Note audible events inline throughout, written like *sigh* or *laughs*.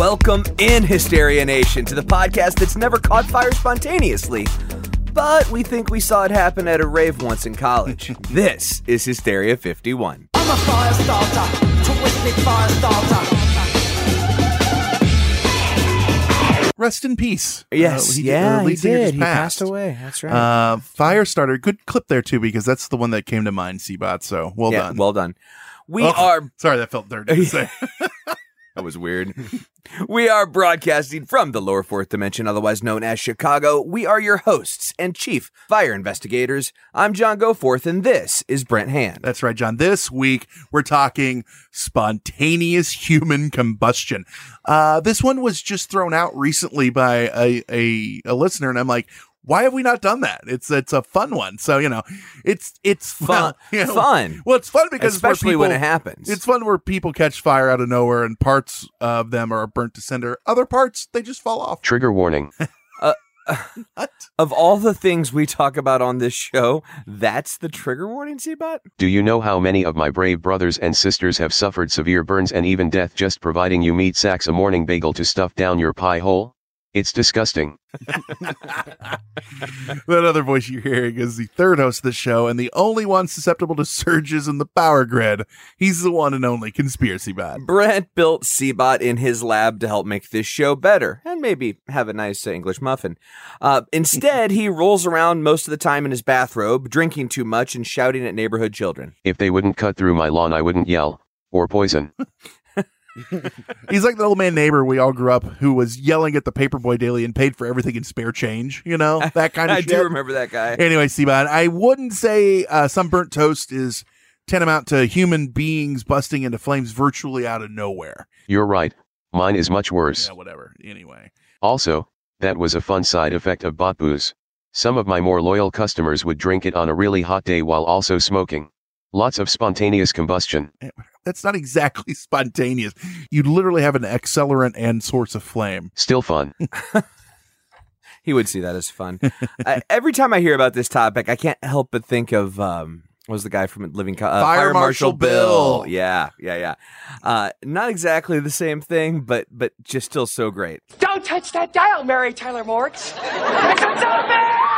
Welcome in, Hysteria Nation, to the podcast that's never caught fire spontaneously. But we think we saw it happen at a rave once in college. *laughs* this is Hysteria 51. I'm a fire starter. Terrific fire starter. Rest in peace. Yes, Uh, he- yeah, our he lead singer did. just He passed away. That's right. Uh, Firestarter, good clip there too, because that's the one that came to mind, Seabot. So well yeah, done. well done. We Oh, are. Sorry, that felt dirty to *laughs* say. *laughs* That was weird. we are broadcasting from the lower fourth dimension, otherwise known as Chicago. We are your hosts and chief fire investigators. I'm John Goforth, and this is Brent Hand. That's right, John. This week we're talking spontaneous human combustion. Uh, this one was just thrown out recently by a, a, a listener, and I'm like, why have we not done that? It's it's a fun one. So you know, it's it's Fun, well, *laughs* you know, fun, Well, it's fun because it's where especially when it happens. It's fun where people catch fire out of nowhere and parts of them are burnt to cinder. Other parts they just fall off. Trigger warning. *laughs* Uh, *laughs* what? Of all the things we talk about on this show, that's the trigger warning, Seabot? Do you know how many of my brave brothers and sisters have suffered severe burns and even death just providing you meat sacks a morning bagel to stuff down your pie hole? It's disgusting. *laughs* *laughs* that other voice you're hearing is the third host of the show and the only one susceptible to surges in the power grid. He's the one and only conspiracy bot. Brent built Seabot in his lab to help make this show better and maybe have a nice uh, English muffin. Uh, instead, he rolls around most of the time in his bathrobe, drinking too much and shouting at neighborhood children. If they wouldn't cut through my lawn, I wouldn't yell. Or poison. *laughs* *laughs* He's like the old man neighbor we all grew up who was yelling at the paperboy daily and paid for everything in spare change. You know *laughs* that kind of I shit. do remember that guy. Anyway, Seabot, I wouldn't say uh, some burnt toast is tantamount to human beings busting into flames virtually out of nowhere. You're right. Mine is much worse. Yeah, whatever. Anyway. Also, that was a fun side effect of bot booze. Some of my more loyal customers would drink it on a really hot day while also smoking. Lots of spontaneous combustion. *laughs* That's not exactly *laughs* spontaneous. You literally have an accelerant and source of flame. Still fun. *laughs* He would see that as fun. uh, every time I hear about this topic, I can't help but think of um, what was the guy from Living Co- uh, Fire Marshal Bill. Yeah, yeah, yeah. Uh, not exactly the same thing, but but just still so great. Don't touch that dial, Mary Tyler Morks. It's a zombie!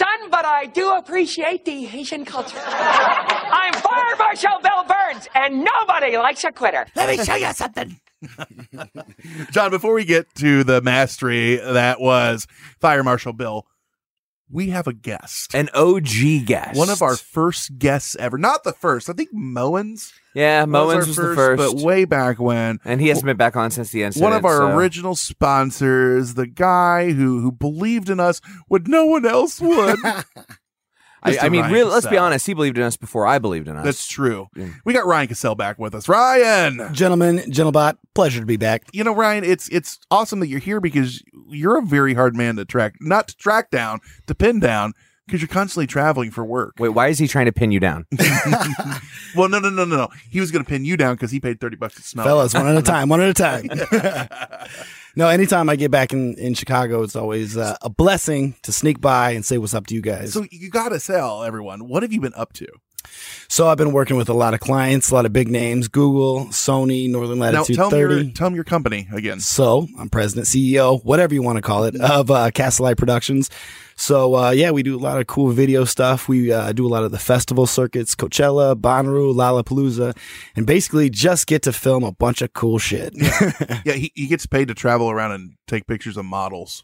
Not quite, son, but I do appreciate the Haitian culture. *laughs* I'm Fire Marshal Bill Burns, and nobody likes a quitter. Let me show you something. *laughs* John, before we get to the mastery that was Fire Marshal Bill, we have a guest. An OG guest, One of our first guests ever. Not the first. I think Moens. Yeah, Moens our was the first, But way back when. and he hasn't been back on since the incident. One of our so- original sponsors, the guy who who believed in us when no one else would. *laughs* I, I mean, real, let's be honest. He believed in us before I believed in us. That's true. Yeah. We got Ryan Cassell back with us. Ryan, Gentlemen, Gentlebot, pleasure to be back. you know Ryan, it's it's awesome that you're here because you're a very hard man to track, not to track down, to pin down, because you're constantly traveling for work. Wait, why is he trying to pin you down? *laughs* *laughs* Well, no, no, no, no, no. He was going to pin you down because he paid thirty bucks to smell. Fellas, one at a time, one at a time. *laughs* no, anytime I get back in, in Chicago, it's always uh, a blessing to sneak by and say what's up to you guys. So you got to tell everyone what have you been up to? So I've been working with a lot of clients, a lot of big names, Google, Sony, Northern Now Latitude tell them 30. your tell them your company again. So I'm president, CEO, whatever you want to call it, of uh, Castlelight Productions. So uh, yeah, we do a lot of cool video stuff. We uh, do a lot of the festival circuits, Coachella, Bonnaroo, Lollapalooza, and basically just get to film a bunch of cool shit. Yeah, *laughs* he, he gets paid to travel around and take pictures of models.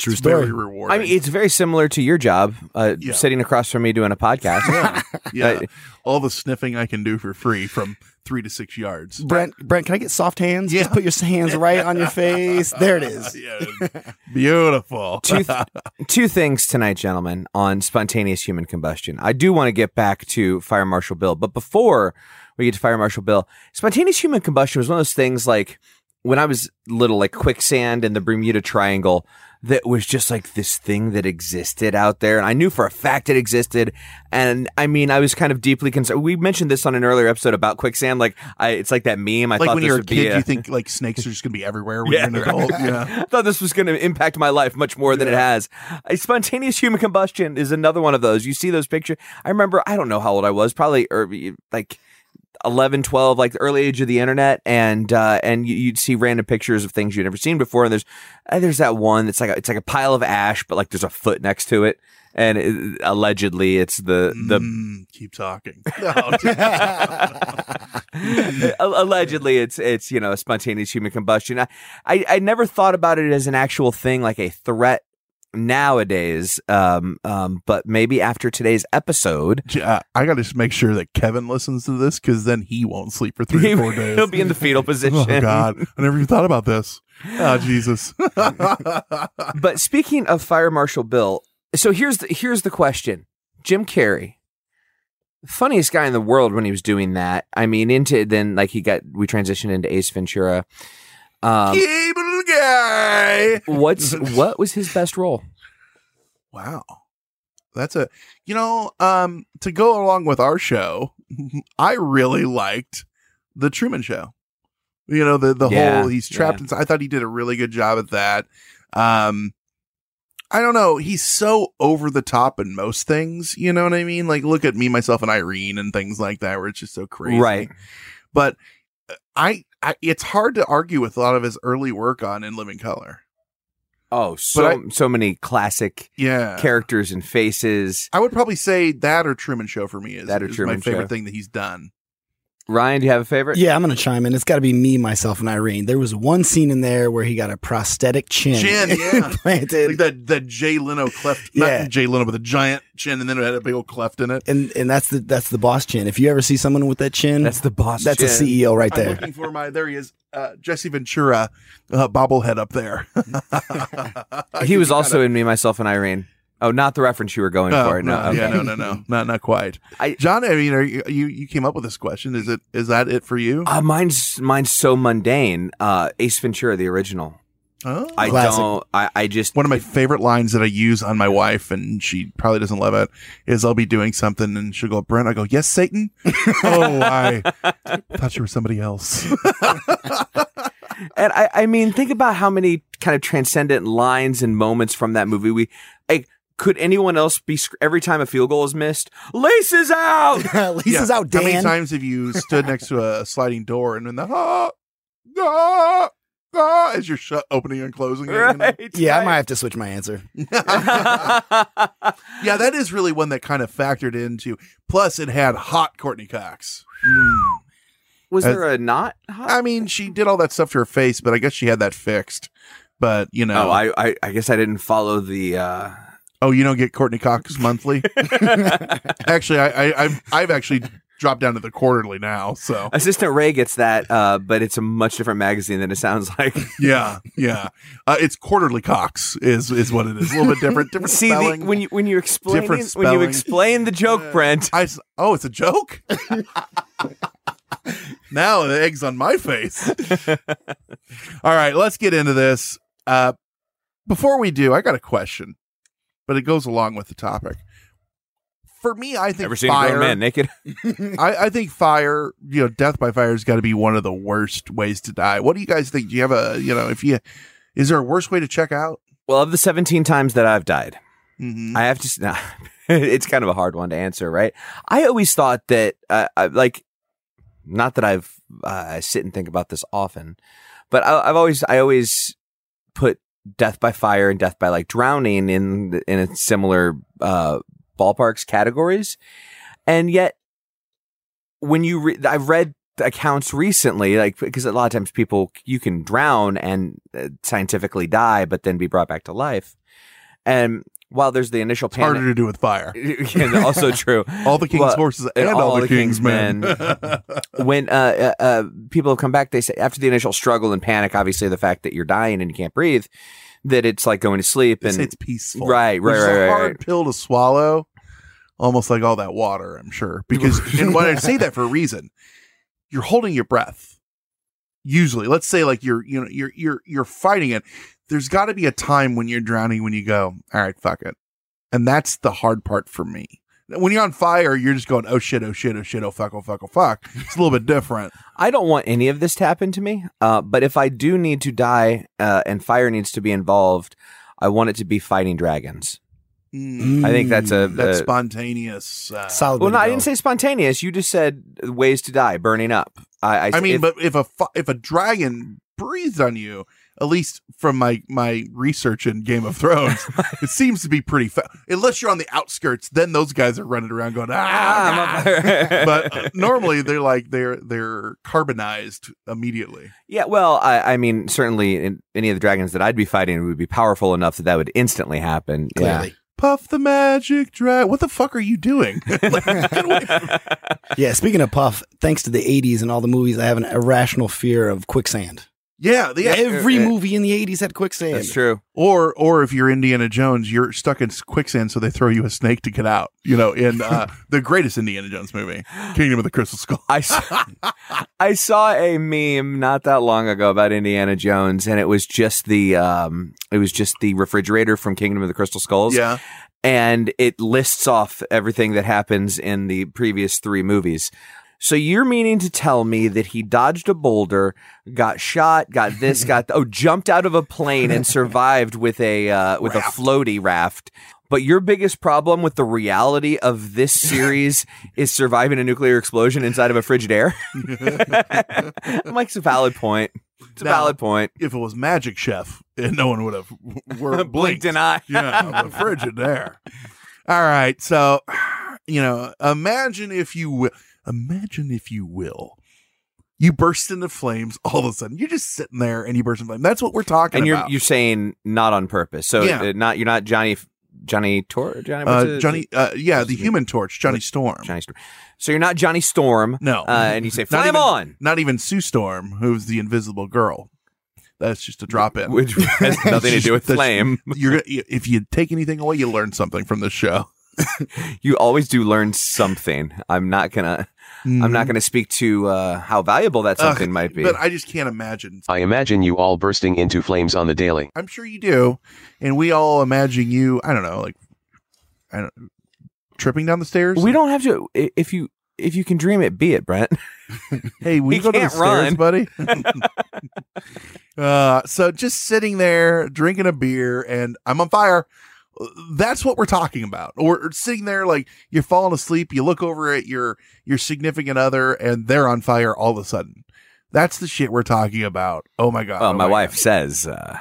True It's very rewarding. I mean, it's very similar to your job, uh, Yeah. sitting across from me doing a podcast. yeah, Uh, all the sniffing I can do for free from three to six yards. Brent, Brent, can I get soft hands? Yeah. Just put your hands right on your face. There it is. *laughs* Yeah, beautiful. two, th- *laughs* two things tonight, gentlemen, on spontaneous human combustion. I do want to get back to Fire Marshal Bill, but before we get to Fire Marshal Bill, spontaneous human combustion was one of those things like when I was little, like quicksand and the Bermuda Triangle, that was just like this thing that existed out there. And I knew for a fact it existed. And I mean, I was kind of deeply concerned. We mentioned this on an earlier episode about quicksand. Like, I, it's like that meme. I like thought when this you're a kid, a- you think like snakes are just going to be everywhere when *laughs* Yeah, you're an adult. Yeah. *laughs* I thought this was going to impact my life much more than it has. A spontaneous human combustion is another one of those. You see those pictures. I remember, I don't know how old I was, probably early, like 11, 12, like the early age of the internet. And, uh, and you, you'd see random pictures of things you'd never seen before. And there's, uh, there's that one that's like, a, it's like a pile of ash, but like there's a foot next to it. And it, allegedly it's the, the, Mm, keep talking. *laughs* No, *laughs* allegedly it's it's you know a spontaneous human combustion I, I i never thought about it as an actual thing like a threat nowadays um um but maybe after today's episode uh, I got to just make sure that Kevin listens to this because then he won't sleep for three or four *laughs* days. he'll be in the fetal position *laughs* Oh God, I never even thought about this. Oh *laughs* Jesus. but speaking of fire marshal bill so here's the here's the question jim carrey funniest guy in the world when he was doing that i mean into then like he got we transitioned into ace ventura um Cable guy. what's *laughs* what was his best role Wow. That's a you know, um to go along with our show, *laughs* I really liked the Truman show. You know, the the Yeah, whole he's trapped yeah. inside I thought he did a really good job at that. Um I don't know, he's so over the top in most things, you know what I mean? Like look at me myself and Irene and things like that where it's just so crazy. Right. But uh, I, I it's hard to argue with a lot of his early work on In Living Color. Oh, so I- so many classic Yeah. characters and faces. I would probably say that or Truman Show for me is, That or is Truman my favorite Show. thing that he's done. Ryan, do you have a favorite? Yeah, I'm gonna chime in. It's got to be me, myself, and Irene. There was one scene in there where he got a prosthetic chin, Chin, *laughs* yeah. implanted, Like that that Jay Leno cleft, Yeah. not Jay Leno, but the giant chin, and then it had a big old cleft in it. and and that's the that's the boss chin. If you ever see someone with that chin, That's the boss. that's a. CEO right I'm there. looking for my there he is, uh, Jesse Ventura, uh, bobblehead up there. He *laughs* was also in Me, Myself, and Irene. Oh, not the reference you were going Oh, for. No, no, yeah, no, no, no, *laughs* not not quite. I- John, I mean, are you, you you came up with this question? Is it is that it for you? Uh, mine's mine's so mundane. Uh, Ace Ventura, the original. oh. I Classic. don't. I, I just. one of my favorite lines that I use on my wife, and she probably doesn't love it, is I'll be doing something and she'll go, Brent, I go, yes, Satan. *laughs* oh, I thought you were somebody else. *laughs* And I, I mean, think about how many kind of transcendent lines and moments from that movie we. Like, could anyone else be every time a field goal is missed? Laces out. *laughs* Lisa's Yeah. out, How many times have you *laughs* stood next to a sliding door and then the ah, ah, ah, as you're shut, opening and closing it? you know? right. Yeah, I might have to switch my answer. *laughs* Yeah, that is really one that kind of factored into. Plus, it had hot Courteney Cox. Mm. Was Uh, there a not? I mean, she did all that stuff to her face, but I guess she had that fixed. But you know, Oh, I, I I guess I didn't follow the. uh Oh, you don't get Courteney Cox monthly? *laughs* actually, I, I, I've I've actually dropped down to the quarterly now. So Assistant Ray gets that, uh, but it's a much different magazine than it sounds like. *laughs* yeah, yeah, uh, it's quarterly Cox is is what it is. A little bit different, different See, the, when you when you explain Different when you explain the joke, Brent. I oh, it's a joke. *laughs* now the egg's on my face. All right, let's get into this. Uh, before we do, I got a question, but it goes along with the topic. For me, I think Ever seen a fire. grown man naked? *laughs* *laughs* I, I think fire, you know, death by fire has got to be one of the worst ways to die. What do you guys think? Do you have a, you know, if you, is there a worse way to check out? Well, of the 17 times that I've died, Mm-hmm. I have to. Nah, *laughs* it's kind of a hard one to answer, right? I always thought that, uh, I, like, not that I've uh, I sit and think about this often, but I, I've always I always put death by fire and death by like drowning in in a similar uh, ballparks categories, and yet when you re- I've read accounts recently, like because a lot of times people you can drown and uh, scientifically die, but then be brought back to life. And while there's the initial It's harder to do with fire. *laughs* and also true, *laughs* All the king's Well, horses and, all, the king's, men. *laughs* when uh, uh, uh, people have come back, they say after the initial struggle and panic, obviously the fact that you're dying and you can't breathe, that it's like going to sleep and it's peaceful. Right, right, Which is right, a hard right. pill to swallow. Almost like all that water, I'm sure. Because and when I say that for a reason, you're holding your breath. Usually, let's say like you're you know you're you're you're fighting it. There's got to be a time when you're drowning when you go, all right, fuck it, and that's the hard part for me. When you're on fire, you're just going, oh shit, oh shit, oh shit, oh fuck, oh fuck, oh fuck. It's a little bit different. I don't want any of this to happen to me. Uh, but if I do need to die uh, and fire needs to be involved, I want it to be fighting dragons. Mm, I think that's a, that's a- spontaneous. Uh, Solid. well. No, I didn't say spontaneous. You just said ways to die, burning up. I, I, I mean, if- but if a fu- if a dragon breathes on you, at least from my my research in Game of Thrones, *laughs* it seems to be pretty fast. Unless you're on the outskirts, then those guys are running around going Ah, ah. I'm God." *laughs* but uh, normally they're like they're they're carbonized immediately. yeah, well, I, I mean, certainly in any of the dragons that I'd be fighting would be powerful enough that that would instantly happen. Yeah. Clearly. Puff the magic dragon. What the fuck are you doing? Like, get away from- Yeah, speaking of Puff, thanks to the 80s and all the movies, I have an irrational fear of quicksand. Yeah, the, Every uh, movie in the 80s had quicksand. That's true. Or or if you're Indiana Jones, you're stuck in quicksand, so they throw you a snake to get out. You know, in uh, *laughs* the greatest Indiana Jones movie, Kingdom of the Crystal Skull. I saw, *laughs* I saw a meme not that long ago about Indiana Jones, and it was just the um, it was just the refrigerator from Kingdom of the Crystal Skulls. Yeah, and it lists off everything that happens in the previous three movies. So you're meaning to tell me that he dodged a boulder, got shot, got this, *laughs* got oh, jumped out of a plane and survived with a uh, with a floaty raft. But your biggest problem with the reality of this *laughs* series is surviving a nuclear explosion inside of a Frigidaire. *laughs* Mike's a valid point. It's a valid point. if it was Magic Chef, eh, no one would have Blinked blinked. an eye. yeah, the frigid there. All right, so you know, imagine if you will, imagine if you will, you burst into flames all of a sudden. You're just sitting there and you burst into flames. That's what we're talking about. and you're about. you're saying not on purpose. So Yeah. uh, not you're not Johnny Johnny Tor Johnny uh? Johnny, uh, yeah, the? Human Torch, Johnny Storm. Johnny Storm. So you're not Johnny Storm. No. Uh, and you say Not flame even- on, Not even Sue Storm, who's the Invisible Girl. That's just a drop in. which has nothing to do *laughs* with flame. *laughs* You're if you take anything away, you learn something from this show. *laughs* You always do learn something. I'm not gonna. I'm not gonna speak to uh, how valuable that something Ugh, might be. But I just can't imagine. I imagine you all bursting into flames on the daily. I'm sure you do, and we all imagine you. I don't know, like I don't tripping down the stairs. we don't have to. If you if you can dream it, be it, Brent. *laughs* Hey, we He *laughs* go to the can't stairs, buddy. uh, so just sitting there drinking a beer, and I'm on fire. That's what we're talking about. Or or sitting there like you're falling asleep. You look over at your your significant other, and they're on fire all of a sudden. That's the shit we're talking about. Oh my god! Well, oh my, God. wife says uh,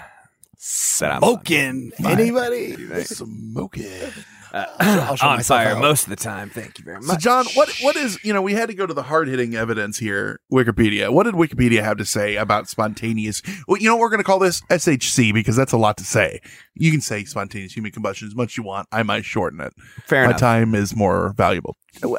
that I'm Smoking. Anybody? *laughs* smoking. I'll show on fire out. most of the time. Thank you very So, much. John, what what is you know we had to go to the hard hitting evidence here. Wikipedia. What did Wikipedia have to say about spontaneous? Well, you know what we're going to call this SHC because that's a lot to say. You can say spontaneous human combustion as much as you want. I might shorten it. Fair enough. My enough. time is more valuable.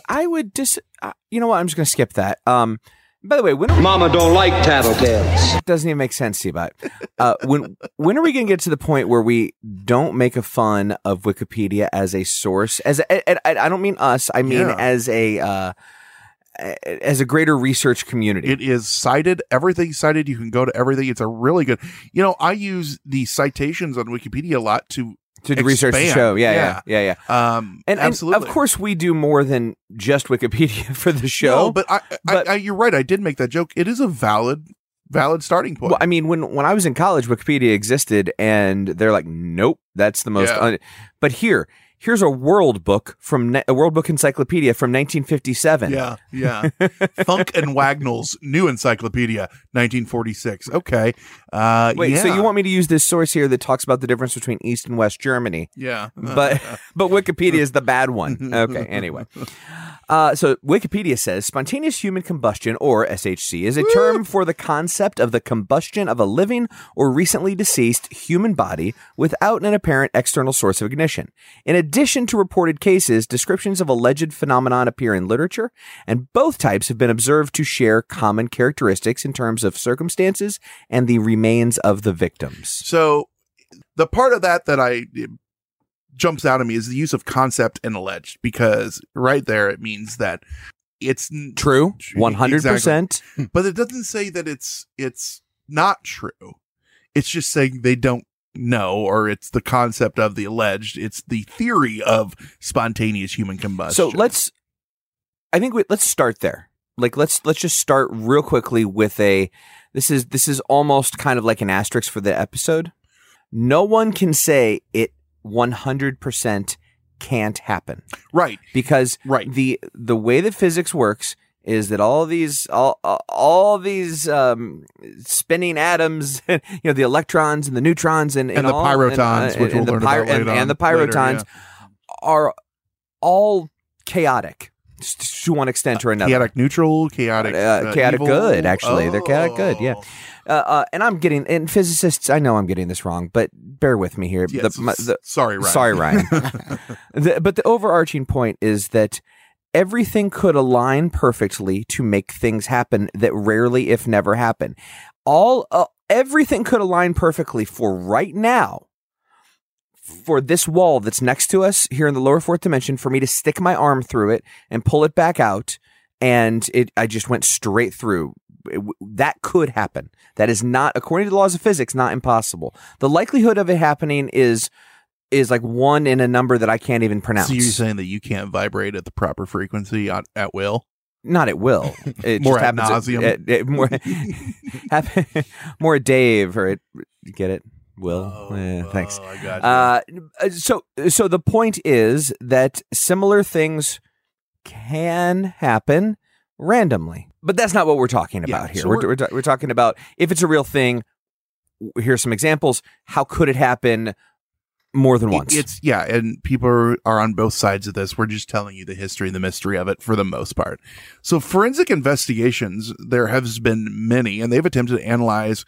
I would just. Uh, you know what? I'm just gonna skip that. Um. By the way, when Mama don't like tattletales. It doesn't even make sense to you, but uh, when when are we going to get to the point where we don't make a fun of Wikipedia as a source? As a, I I don't mean us, I mean Yeah. as a uh, as a greater research community. It is cited. Everything cited. You can go to everything. It's a really good. You know, I use the citations on Wikipedia a lot to to research the show, yeah, yeah, yeah, yeah. Um, And, and of course, we do more than just Wikipedia *laughs* for the show. No, but I, but- I, I, you're right. I did make that joke. It is a valid, valid starting point. Well, I mean, when when I was in college, Wikipedia existed, and they're like, "Nope, that's the most." Yeah. Un-. But here, here's a world book from a world book encyclopedia from 1957. Yeah, yeah. Funk and *laughs* Wagnalls New Encyclopedia, 1946. Okay. Uh, Wait, so you want me to use this source here that talks about the difference between East and West Germany? Yeah. but *laughs* but Wikipedia is the bad one. Okay, *laughs* anyway. Uh, so Wikipedia says spontaneous human combustion, or SHC, is a term for the concept of the combustion of a living or recently deceased human body without an apparent external source of ignition. In addition to reported cases, descriptions of alleged phenomenon appear in literature, and both types have been observed to share common characteristics in terms of circumstances and the remains of the victims. So the part of that that I jumps out at me is the use of concept and alleged because right there it means that it's True, True, one hundred percent. *laughs* but it doesn't say that it's it's not true. It's just saying they don't know or it's the concept of the alleged. It's the theory of spontaneous human combustion. So let's, I think we, let's start there. Like let's let's just start real quickly with a. This is this is almost kind of like an asterisk for the episode. No one can say it one hundred percent can't happen right, because Right. the the way that physics works is that all these all all- these um, spinning atoms, *laughs* you know, the electrons and the neutrons and And the all- pyrotons, which we'll the learn about and, later and the on- later, pyrotons are all chaotic to one extent or another. chaotic neutral, chaotic, Uh, uh, chaotic evil. good, actually. They're chaotic good, yeah. Oh. Uh, uh, and I'm getting, and physicists, I know I'm getting this wrong, but bear with me here. Yes, The- my- the- sorry, Ryan. Sorry, Ryan. *laughs* The- but the overarching point is that everything could align perfectly to make things happen that rarely, if never, happen. All uh, everything could align perfectly for right now. For this wall that's next to us here in the lower fourth dimension, for me to stick my arm through it and pull it back out, and it, I just went straight through. It that could happen. That is not, according to the laws of physics, not impossible. The likelihood of it happening is is like one in a number that I can't even pronounce. So you're saying that you can't vibrate at the proper frequency at, at will? Not at will. *laughs* It More just happens nauseum. At, at- more, *laughs* happen, *laughs* more Dave or it, get it? Will. Yeah, thanks. Oh, I got Uh, so so the point is that similar things can happen randomly, but that's not what we're talking Yeah, about here. so we're we're- we're, talking about if it's a real thing. Here's some examples. How could it happen more than once? It's yeah, and people are, are on both sides of this. We're just telling you the history and the mystery of it for the most part. So forensic investigations, there has been many, and they've attempted to analyze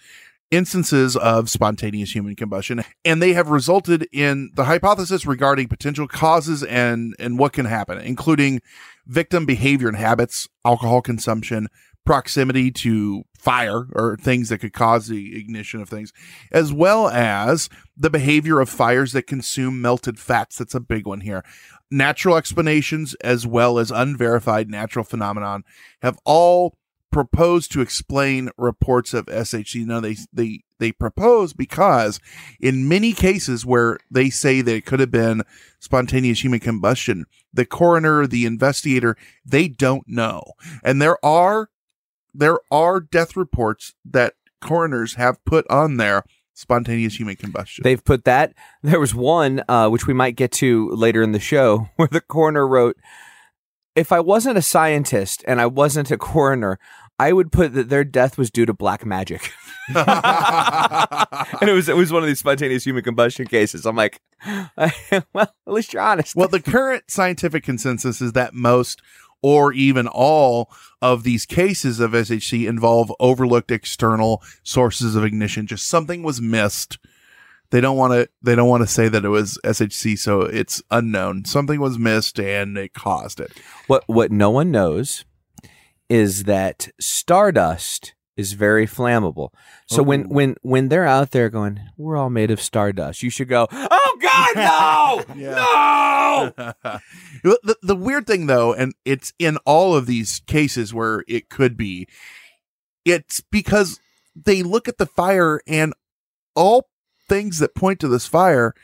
instances of spontaneous human combustion, and they have resulted in the hypothesis regarding potential causes and and what can happen, including victim behavior and habits, alcohol consumption, proximity to fire or things that could cause the ignition of things, as well as the behavior of fires that consume melted fats. That's a big one here. Natural explanations as well as unverified natural phenomenon have all proposed to explain reports of SHC. Now they they they propose because in many cases where they say that it could have been spontaneous human combustion, the coroner, the investigator, they don't know. And there are there are death reports that coroners have put on there spontaneous human combustion. They've put that. There was one, uh, which we might get to later in the show, *laughs* where the coroner wrote, If I wasn't a scientist and I wasn't a coroner, I would put that their death was due to black magic. *laughs* and it was it was one of these spontaneous human combustion cases. I'm like, *laughs* well, at least you're honest. Well, the current scientific consensus is that most or even all of these cases of SHC involve overlooked external sources of ignition. Just something was missed. They don't want to. They don't want to say that it was SHC, so it's unknown. Something was missed, and it caused it. What what no one knows is that stardust is very flammable. So when oh. when when they're out there going, we're all made of stardust, you should go, oh God, no, *laughs* no. *laughs* the, the weird thing, though, and it's in all of these cases where it could be, it's because they look at the fire and all things that point to this fire,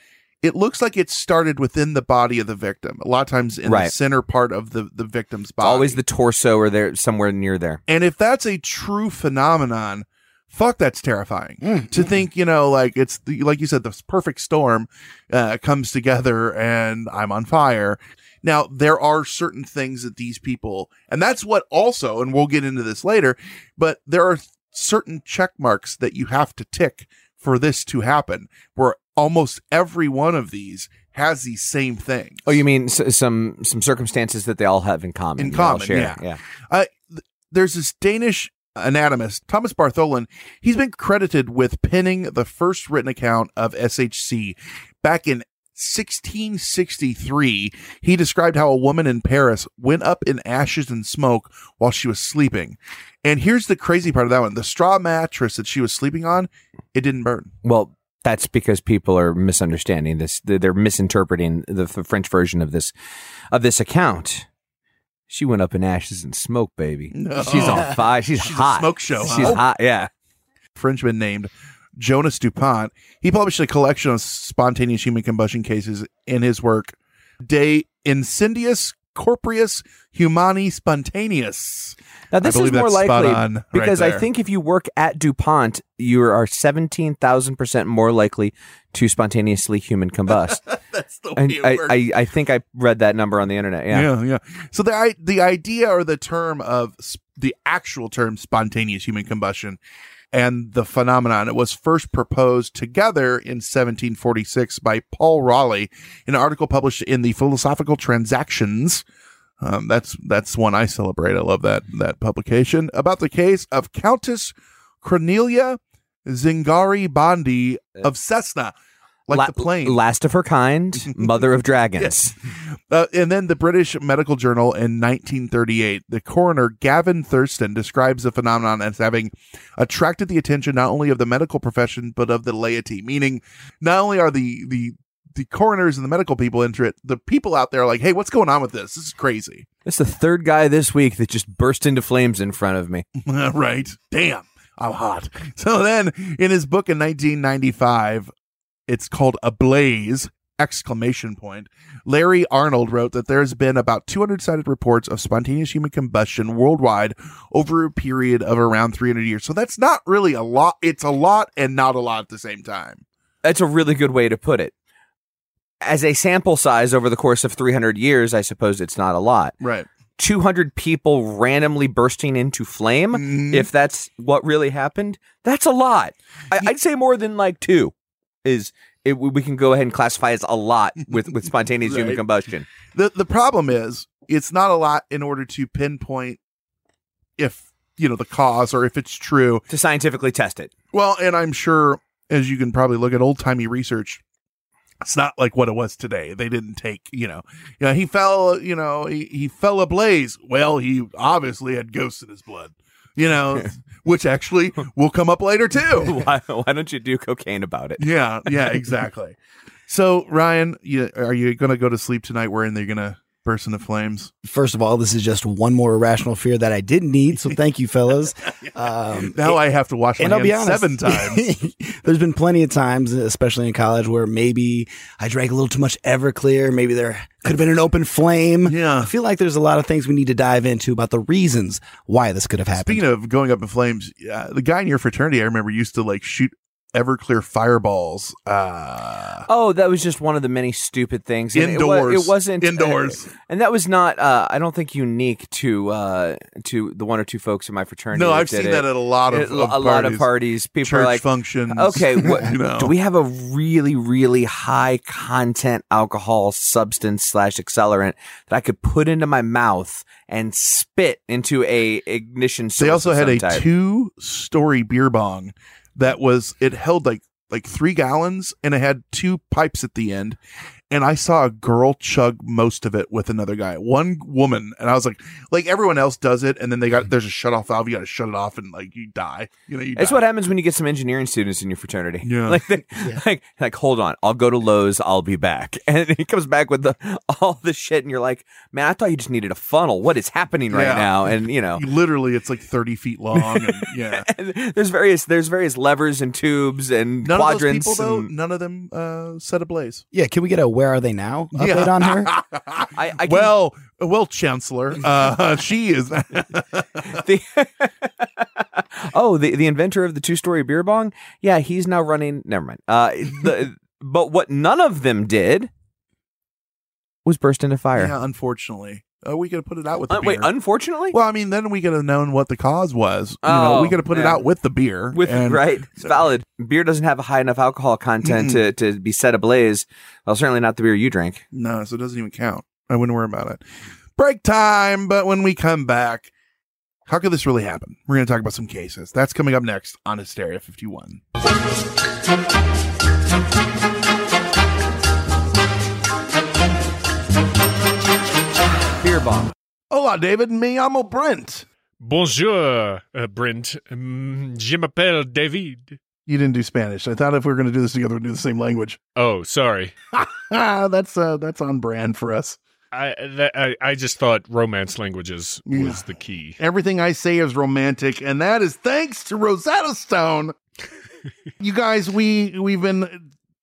it looks like it started within the body of the victim. A lot of times in the center part of the, the victim's It's body. always the torso or there somewhere near there. And if that's a true phenomenon, Fuck, that's terrifying. Mm, to think, you know, like it's the, like you said, this perfect storm uh, comes together and I'm on fire. Now, there are certain things that these people, and that's what also, and we'll get into this later, but there are certain check marks that you have to tick for this to happen, where almost every one of these has these same things. Oh, you mean s- some some circumstances that they all have in common? In common, yeah. yeah. Uh, th- there's this Danish anatomist, Thomas Bartholin. He's been credited with penning the first written account of SHC back in 1663. He described how a woman in Paris went up in ashes and smoke while she was sleeping. And here's the crazy part of that one the straw mattress that she was sleeping on, it didn't burn. Well, that's because people are misunderstanding this. They're misinterpreting the, French version of this of this account. She went up in ashes and smoke, baby. No. She's on fire. She's, She's hot. smoke show, She's huh? hot. Yeah. Frenchman named Jonas Dupont. He published a collection of spontaneous human combustion cases in his work De Incendius Corporeus Humani Spontaneous. Now this is more likely on right because I think if you work at DuPont, you are seventeen thousand percent more likely to spontaneously human combust. *laughs* that's the way I, works. I, I think I read that number on the internet. Yeah. yeah, yeah. So the the idea or the term of the actual term spontaneous human combustion and the phenomenon it was first proposed together in 1746 by Paul Rolli in an article published in the Philosophical Transactions. Um, that's that's one I celebrate. I love that that publication about the case of Countess Cornelia Zangari Bandi of Cessna, like La- the plane. Last of her kind, *laughs* mother of dragons. Uh, and then the British Medical Journal in 1938, the coroner Gavin Thurston describes the phenomenon as having attracted the attention not only of the medical profession but of the laity. Meaning, not only are the the the coroners and the medical people into it, the people out there are like, "Hey, what's going on with this? This is crazy." It's the third guy this week that just burst into flames in front of me. *laughs* right? Damn, I'm hot. So then, in his book in 1995, it's called Ablaze! Exclamation point. Larry Arnold wrote that there's been about 200 cited reports of spontaneous human combustion worldwide over a period of around 300 years. So that's not really a lot. It's a lot and not a lot at the same time. That's a really good way to put it. As a sample size over the course of 300 years, I suppose it's not a lot. Right. 200 people randomly bursting into flame, Mhm. if that's what really happened, that's a lot. I, I'd say more than like two is it, we can go ahead and classify as a lot with, with *laughs* spontaneous human combustion. The the problem is it's not a lot in order to pinpoint if you know the cause or if it's true. To scientifically test it. Well, and I'm sure as you can probably look at old timey research, it's not like what it was today. They didn't take, you know, you know, he fell, you know, he, he fell ablaze. Well, he obviously had ghosts in his blood, you know, *laughs* which actually *laughs* will come up later too. *laughs* why, why don't you do cocaine about it? Yeah, yeah, *laughs* exactly. So, Ryan, you, are you going to go to sleep tonight wherein they're going to burst into flames? First of all, this is just one more irrational fear that I didn't need. So thank you, fellas. *laughs* Um, Now I have to wash my and I'll be hands seven times. *laughs* There's been plenty of times, especially in college, where maybe I drank a little too much Everclear. Maybe there could have been an open flame. Yeah. I feel like there's a lot of things we need to dive into about the reasons why this could have happened. Speaking of going up in flames, uh, the guy in your fraternity I remember used to like shoot Everclear fireballs. Uh, Oh, that was just one of the many stupid things. And Indoors. It, wasn't Indoors. uh, and that was not. Uh, I don't think unique to uh, to the one or two folks in my fraternity. no, I've seen it. that at a lot of, It- of a lot of parties. parties. People church are like, functions. okay, *laughs* what, you know. do we have a really, really high content alcohol substance slash accelerant that I could put into my mouth and spit into a ignition? They also had a type? two-story beer bong that was it held like like three gallons and it had two pipes at the end. And I saw a girl chug most of it with another guy, one woman, and I was like, like everyone else does it, and then they got there's a shut off valve, you got to shut it off, and like you die, you know, you. It's die. what happens when you get some engineering students in your fraternity. Yeah. *laughs* Like, they, like, like, hold on, I'll go to Lowe's, I'll be back. *laughs* And he comes back with the all the shit, and you're like, man, I thought you just needed a funnel. What is happening right Yeah. now? And you know, literally it's like 30 feet long and *laughs* yeah and there's various there's various levers and tubes and none quadrants. of those people though and- none of them uh set ablaze yeah, can we get a where are they now update on her? *laughs* I, I can- well well chancellor uh *laughs* she is *laughs* the Oh, the, the inventor of the two story beer bong? Yeah, he's now running. Never mind. Uh, the, but what none of them did was burst into fire. Yeah, unfortunately. Uh, we could have put it out with the Uh, wait, unfortunately? well, I mean, then we could have known what the cause was. You know, Oh, we could have put it out with the beer. With and- right, it's valid. Beer doesn't have a high enough alcohol content to, to be set ablaze. Well, certainly not the beer you drink. No, so it doesn't even count. I wouldn't worry about it. Break time, but when we come back, how could this really happen? We're going to talk about some cases. That's coming up next on Hysteria 51. Beer bong. Hola, David. Me llamo Brent. Bonjour, uh, Brent. Um, je m'appelle David. You didn't do Spanish. I thought if we were going to do this together, we'd do the same language. Oh, sorry. *laughs* That's uh, that's on brand for us. I, that, I I just thought romance languages Yeah. was the key. Everything I say is romantic, and that is thanks to Rosetta Stone. *laughs* you guys, we we've been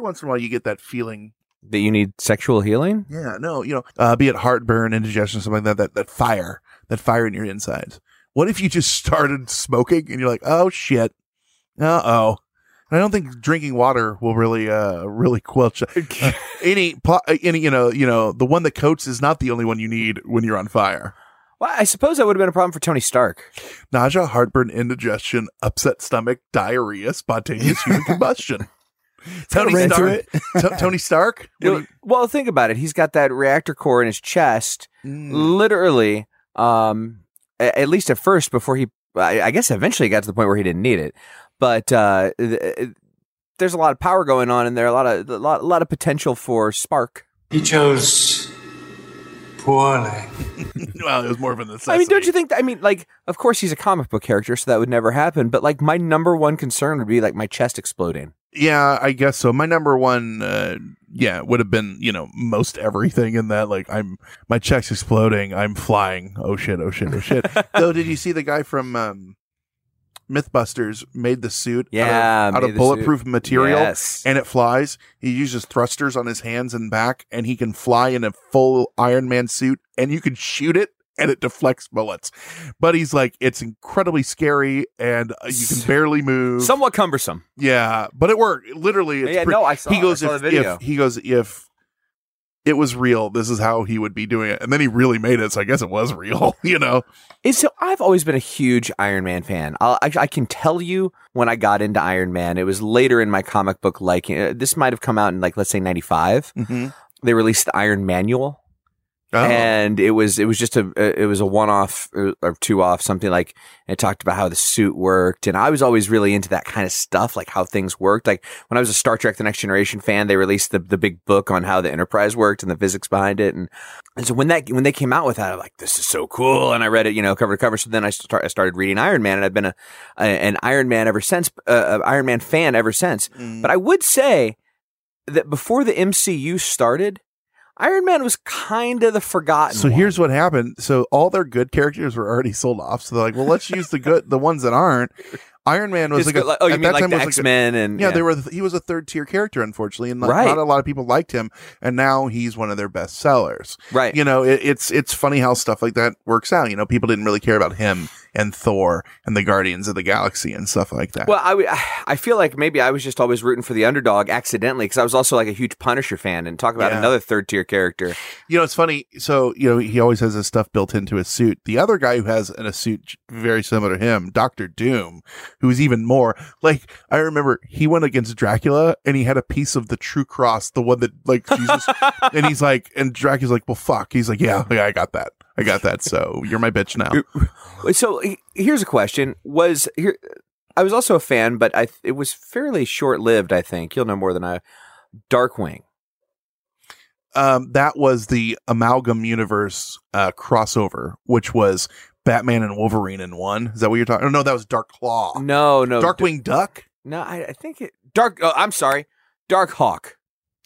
Every once in a while, you get that feeling. That you need sexual healing? Yeah, no, you know, uh, be it heartburn, indigestion, something like that, that, that fire, that fire in your insides. What if you just *laughs* started smoking and you're like, oh shit, uh oh. I don't think drinking water will really, uh, really *laughs* quench uh, *laughs* any, pl- uh, any, you know, you know, the one that coats is not the only one you need when you're on fire. Well, I suppose that would have been a problem for Tony Stark. Nausea, heartburn, indigestion, upset stomach, diarrhea, spontaneous human combustion. Tony ran through Stark. T- Tony Stark. *laughs* What do you- well, think about it. He's got that reactor core in his chest, Mm. literally. Um, at least at first, before he, I, I guess, eventually got to the point where he didn't need it. But uh, there's a lot of power going on in there. A lot of a lot, a lot of potential for spark. He chose poorly. *laughs* *laughs* well, it was more of a necessity. I mean, don't you think? That, I mean, like, of course he's a comic book character, so that would never happen. But like, my number one concern would be like my chest exploding. Yeah, I guess so. My number one, uh, yeah, would have been you know most everything in that. Like I'm, my chest exploding. I'm flying. Oh shit! Oh shit! Oh shit! *laughs* Though, did you see the guy from um, MythBusters made the suit? Yeah, out of, out of bulletproof suit. material, Yes. and it flies. He uses thrusters on his hands and back, and he can fly in a full Iron Man suit, and you can shoot it. And it deflects bullets, but he's like it's incredibly scary, and uh, you can barely move. Somewhat cumbersome. Yeah, but it worked. Literally, it's Yeah, no, I saw- He goes saw if, the video. if he goes if it was real, this is how he would be doing it, and then he really made it. So I guess it was *laughs* real. You know, Is so I've always been a huge Iron Man fan. I'll, I, I can tell you when I got into Iron Man, it was later in my comic book liking. Uh, This might have come out in like let's say '95. Mhm. They released the Iron Manual, Oh. and it was it was just a it was a one off or two off something like it talked about how the suit worked, and I was always really into that kind of stuff, like how things worked. Like when I was a Star Trek: The Next Generation fan, they released the the big book on how the Enterprise worked and the physics behind it, and and so when that when they came out with that, I'm like, this is so cool, and I read it, you know, cover to cover. So then I start I started reading Iron Man, and I've been a, a an Iron Man ever since, uh, Iron Man fan ever since. Mm. But I would say that before the MCU started, Iron Man was kind of the forgotten. so one. here's what happened. So all their good characters were already sold off. So they're like, well, let's use the good, the ones that aren't. Iron Man was Just like, a, go- oh, you at mean that like time the X Men a, and yeah, they were. He was a third tier character, unfortunately, and not, Right. not a lot of people liked him. And now he's one of their best sellers. Right. You know, it, it's it's funny how stuff like that works out. You know, people didn't really care about him and Thor and the Guardians of the Galaxy and stuff like that. Well, I, w- I feel like maybe I was just always rooting for the underdog accidentally because I was also like a huge Punisher fan. And talk about Yeah. another third tier character. You know, it's funny. So, you know, he always has his stuff built into his suit. The other guy who has in a suit very similar to him, Doctor Doom, who's even more like, I remember he went against Dracula and he had a piece of the true cross, the one that like Jesus, *laughs* and he's like, and Dracula's like, well, fuck. He's like, yeah, yeah, I got that. I got that. So you're my bitch now. *laughs* So here's a question: Was here? I was also a fan, but I it was fairly short lived. I think you'll know more than I. Darkwing. Um, that was the amalgam universe uh, crossover, which was Batman and Wolverine in one. Is that what you're talking? Oh, no, that was Dark Claw. No, no, Darkwing Duck. No, I, I think it Dark. Oh, I'm sorry, Darkhawk.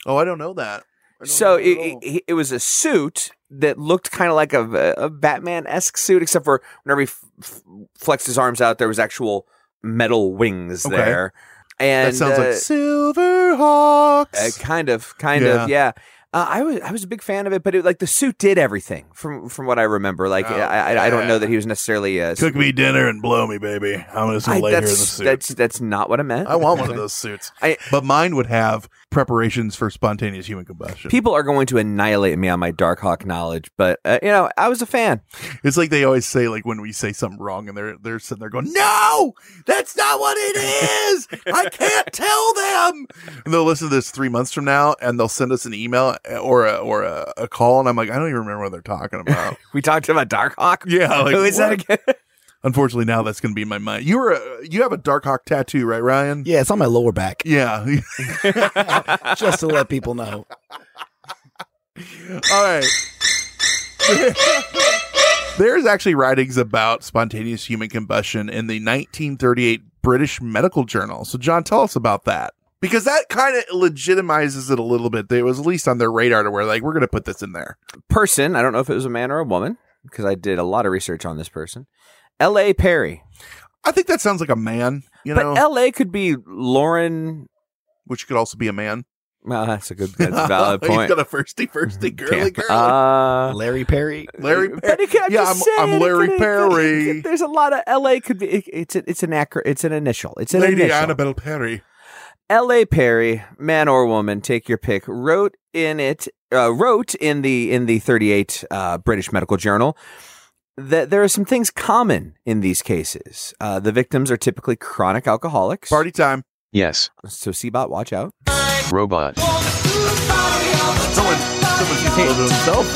Oh, I don't know that. So it, it, it was a suit that looked kind of like a, a Batman esque suit, except for whenever he f- flexed his arms out, there was actual metal wings Okay. there. And that sounds uh, like Silver Hawks. Uh, kind of, kind Yeah. of, yeah. Uh, I was I was a big fan of it, but it, like the suit did everything from from what I remember. Like Oh, I, I I don't know that he was necessarily uh, Cook me dinner and blow me, baby. I'm just gonna I- lay here in the that's, suit. that's that's not what I meant. I want one of *laughs* those suits, I- but mine would have preparations for spontaneous human combustion. People are going to annihilate me on my Darkhawk knowledge, but uh, you know I was a fan. It's like they always say, like when we say something wrong, and they're they're sitting there going, "No, that's not what it is. I can't tell them." And they'll listen to this three months from now, and they'll send us an email Uh, or a, or a, a call, and I'm like, I don't even remember what they're talking *laughs* about. We talked about Darkhawk. yeah, like, Who is that again? *laughs* Unfortunately, now that's going to be in my mind. You were a, you have a Darkhawk tattoo, right, Ryan? Yeah, it's on my lower back. Yeah. *laughs* Just to let people know. All right. There's actually writings about spontaneous human combustion in the 1938 British Medical Journal. So, John, tell us about that. Because that kind of legitimizes it a little bit. It was at least on their radar to where, like, we're going to put this in there. Person, I don't know if it was a man or a woman. because I did a lot of research on this person. L.A. Perry. I think that sounds like a man, you but know, L.A. could be Lauren. which could also be a man. Uh, that's a good, *laughs* that's a valid He's point. got a firsty, firsty, girly, girly. Uh, Larry Perry. Larry Perry. it could- I'm yeah, I'm, I'm Larry could- it could- Perry. There's a lot of L.A. could be. it- it's a, it's an acro, It's an initial. It's an Lady initial. Annabelle Perry. L.A. Perry, man or woman, take your pick. Wrote in it, uh, wrote in the in the 38 uh, British Medical Journal that there are some things common in these cases. Uh, the victims are typically chronic alcoholics. Party time. Yes. So, Seabot, watch out. Robot. Someone, someone seems to love himself.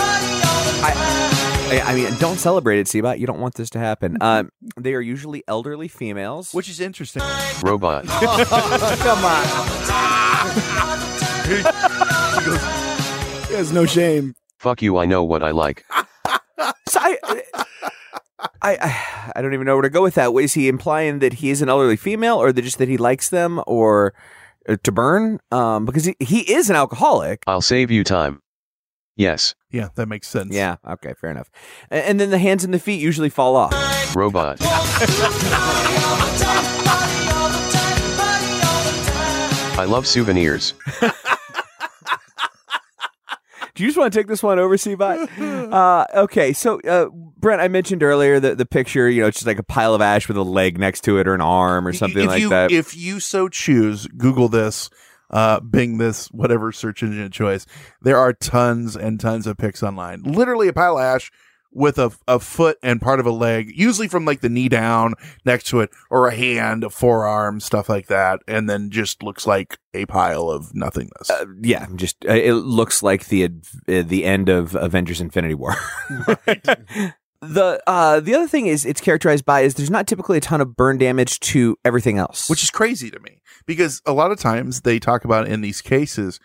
I, I mean, don't celebrate it, Seabot. You don't want this to happen. *laughs* Um, they are usually elderly females. Which is interesting. Robot. *laughs* Come on. He has no shame. Fuck you, I know what I like. *laughs* So I, I, I, I don't even know where to go with that. Is he implying that he is an elderly female, or that just that he likes them, or uh, to burn? Um, because he, he is an alcoholic. I'll save you time. Yes. Yeah, that makes sense. Yeah. Okay. Fair enough. And, and then the hands and the feet usually fall off. Robot. I love souvenirs. *laughs* Do you just want to take this one over, Seabot? uh, okay, so uh, Brent, I mentioned earlier that the picture, you know, it's just like a pile of ash with a leg next to it or an arm or something if like you, that. If you so choose, Google this, uh, Bing this, whatever search engine of choice. There are tons and tons of pics online. Literally a pile of ash with a, a foot and part of a leg, usually from like the knee down next to it, or a hand, a forearm, stuff like that, and then just looks like a pile of nothingness. Uh, yeah, just uh, it looks like the uh, the end of Avengers: Infinity War. *laughs* the uh, the other thing is it's characterized by is there's not typically a ton of burn damage to everything else, which is crazy to me because a lot of times they talk about in these cases